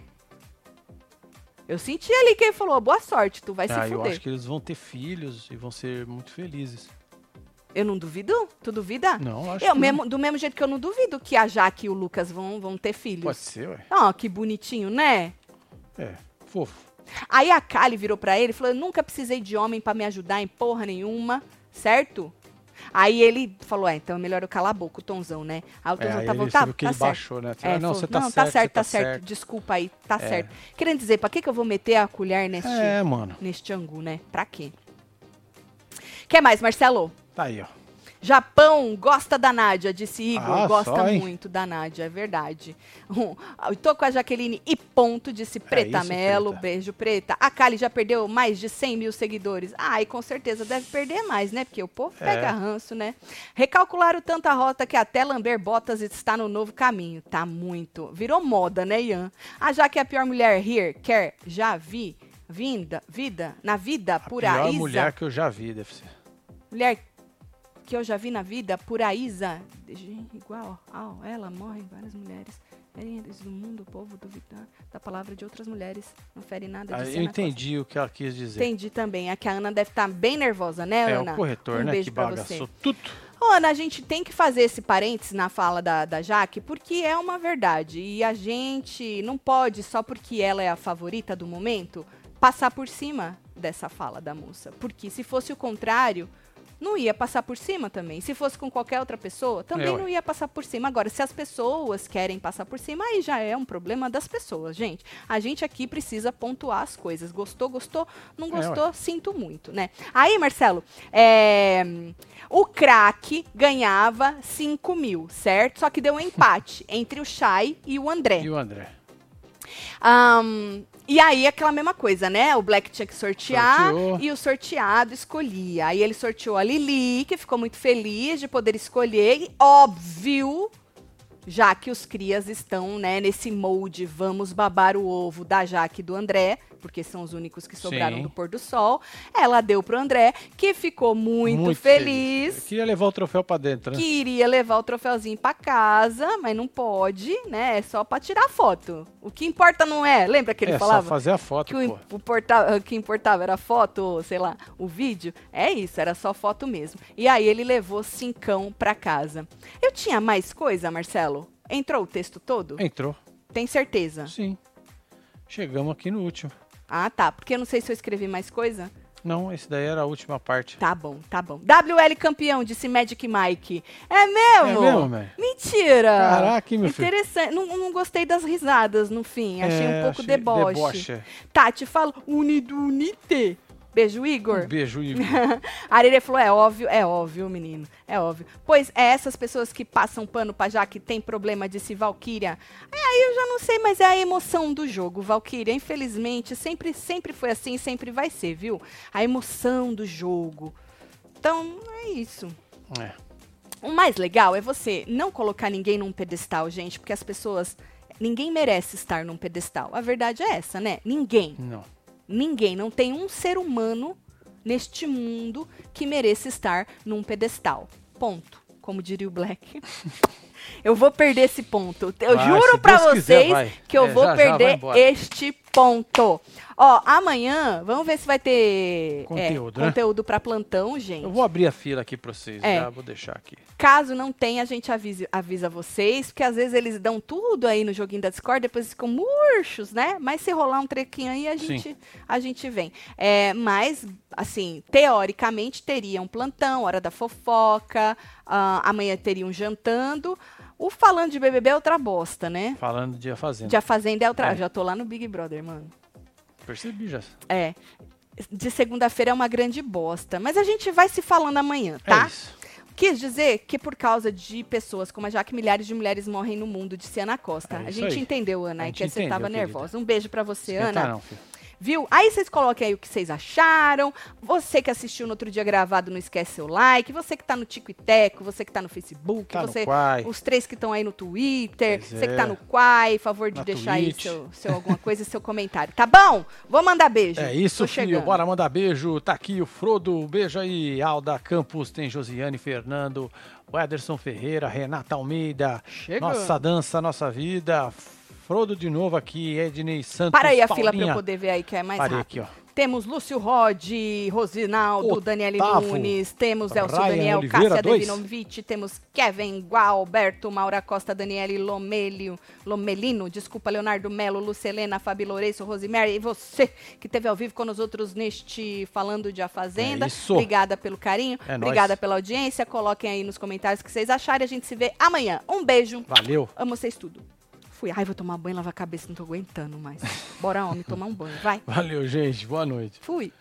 Eu senti ali que ele falou, boa sorte, tu vai se ah, eu fuder. acho que eles vão ter filhos e vão ser muito felizes. Eu não duvido? Tu duvida? Não, acho Eu que mesmo, do mesmo jeito que eu não duvido que a Jaque e o Lucas vão, vão ter filhos. Pode ser, ué. Ó, que bonitinho, né? É, fofo. Aí a Kali virou pra ele e falou: Eu nunca precisei de homem pra me ajudar em porra nenhuma, certo? Aí ele falou: É, então é melhor eu calar a boca, o Tonzão, né? Aí o É, Tonzão tá bom, você tá, tá certo. baixou, né? É, Falou, não, falou, você tá não, certo, tá certo, tá tá certo. certo. Desculpa aí, tá É. certo. Querendo dizer, pra que, que eu vou meter a colher neste, É, mano. neste angu, né? Pra quê? Quer mais, Marcelo? Tá aí, ó. Japão gosta da Nádia, disse Igor. Ah, gosta só, muito da Nádia, é verdade. Um, eu tô com a Jaqueline e ponto, disse Preta É isso, Melo. Preta. Beijo, Preta. A Kali já perdeu mais de 100 mil seguidores. Ai, com certeza deve perder mais, né? Porque o povo É. pega ranço, né? Recalcularam tanta rota que até lamber botas está no novo caminho. Tá muito. Virou moda, né, Ian? A Jaque é a pior mulher here, quer, já vi, vinda, vida, na vida, por Pior aí. mulher que eu já vi, deve ser. Mulher que eu já vi na vida, por Aísa, igual ao ela, morrem várias mulheres. Eles do mundo, o povo duvidar da palavra de outras mulheres. Não fere nada Ah, eu entendi o que ela quis dizer. Entendi também. Aqui a Ana deve estar bem nervosa, né, É Ana? o corretor, um né? beijo Que bagaçou você. tudo. Ô, Ana, a gente tem que fazer esse parênteses na fala da, da Jaque, porque é uma verdade. E a gente não pode, só porque ela é a favorita do momento, passar por cima dessa fala da moça. Porque se fosse o contrário, não ia passar por cima também. Se fosse com qualquer outra pessoa, também É, não ia passar por cima. Agora, se as pessoas querem passar por cima, aí já é um problema das pessoas, gente. A gente aqui precisa pontuar as coisas. Gostou, gostou, não É, gostou, sinto muito, né? Aí, Marcelo, é, o craque ganhava 5 mil, certo? Só que deu um empate entre o Chay e o André. E o André? Ahn, e aí, aquela mesma coisa, né? O Black tinha que sortear Sorteou. e o sorteado escolhia. Aí ele sorteou a Lili, que ficou muito feliz de poder escolher. E óbvio, já que os crias estão né, nesse molde, vamos babar o ovo da Jaque e do André, porque são os únicos que sobraram Sim. do pôr do sol. Ela deu pro André, que ficou muito, feliz. Eu queria levar o troféu pra dentro, né? Queria levar o troféuzinho pra casa, mas não pode, né? É só pra tirar foto. O que importa não é. Lembra que ele é falava? só fazer a foto, que o, o porta- que importava era a foto, sei lá, o vídeo. É isso, era só foto mesmo. E aí ele levou cincão pra casa. Eu tinha mais coisa, Marcelo? Entrou o texto todo? Entrou. Tem certeza? Sim. Chegamos aqui no último. Ah, tá. Porque eu não sei se eu escrevi mais coisa. Não, esse daí era a última parte. Tá bom, tá bom. WL campeão, disse Magic Mike. É mesmo? É mesmo, velho? Mentira! Caraca, meu filho? Interessante. Não, não gostei das risadas no fim. Achei É, um pouco achei deboche. deboche. Tati fala unido unite. Beijo, Igor. Um beijo, Igor. A Arerê falou, é óbvio, é óbvio, menino, é óbvio. Pois é, essas pessoas que passam pano pra já que tem problema, disse Valkyria. É, aí eu já não sei, mas é a emoção do jogo, Valkyria. Infelizmente, sempre, sempre foi assim e sempre vai ser, viu? A emoção do jogo. Então, é isso. É. O mais legal é você não colocar ninguém num pedestal, gente, porque as pessoas. Ninguém merece estar num pedestal. A verdade é essa, né? Ninguém. Não. Ninguém, não tem um ser humano neste mundo que mereça estar num pedestal. Ponto. Como diria o Black. eu vou perder esse ponto. Eu Vai, juro quiser, vocês vai. que eu É, vou já, já perder embora. este ponto. Ó, amanhã, vamos ver se vai ter é, Conteúdo, né? conteúdo pra plantão, gente. Eu vou abrir a fila aqui pra vocês. É. Já vou deixar aqui. Caso não tenha, a gente avise- avisa vocês, porque às vezes eles dão tudo aí no joguinho da Discord, depois ficam murchos, né? Mas se rolar um trequinho aí, a Sim. gente, a gente vem. É, mas, assim, teoricamente teria um plantão, hora da fofoca, ah, amanhã teriam jantando. O falando de BBB é outra bosta, né? Falando de A Fazenda. De A Fazenda é outra. É. Já tô lá no Big Brother, mano. Percebi já. É. De segunda-feira é uma grande bosta. Mas a gente vai se falando amanhã, tá? É isso. Quis dizer que por causa de pessoas como a Jaque, milhares de mulheres morrem no mundo, disse Ana Costa. É a gente aí. entendeu, Ana, e que você entendeu, tava querida. nervosa. Um beijo pra você, Esquenta Ana. não, filho. Viu? Aí vocês coloquem aí o que vocês acharam. Você que assistiu no outro dia gravado, não esquece seu like. Você que tá no Tico e Teco, você que tá no Facebook, Tá no você, Quai. os três que estão aí no Twitter, Pois você que tá é. no Quai, favor de Na deixar aí Twitch. seu, seu alguma coisa seu comentário. Tá bom? Vou mandar beijo. É isso, Tô filho. chegando. Bora mandar beijo. Tá aqui o Frodo. Beijo aí. Alda Campos, tem Josiane Fernando, o Ederson Ferreira, Renata Almeida. Chegou. Nossa dança, nossa vida. Frodo de novo aqui, Ednei Santos. Para aí a fila pra Paulinha. eu poder ver aí que é mais Parei rápido. aqui, ó. Temos Lúcio Rod, Rosinaldo, Otávio, Daniele Nunes, temos Elcio Ryan Daniel, Oliveira, Cássia dois. Devinovich, temos Kevin Gual, Alberto, Maura Costa, Daniele Lomelio, Lomelino, desculpa, Leonardo Melo, Lucelena, Fabi Lourenço, Rosemary e você que esteve ao vivo com nós outros neste Falando de A Fazenda. É isso. Obrigada pelo carinho, É obrigada nóis. pela audiência. Coloquem aí nos comentários o que vocês acharem. A gente se vê amanhã. Um beijo. Valeu. Amo vocês tudo. Fui, ai, vou tomar banho, lavar a cabeça, não tô aguentando mais. Bora, homem, tomar um banho, vai. Valeu, gente, boa noite. Fui.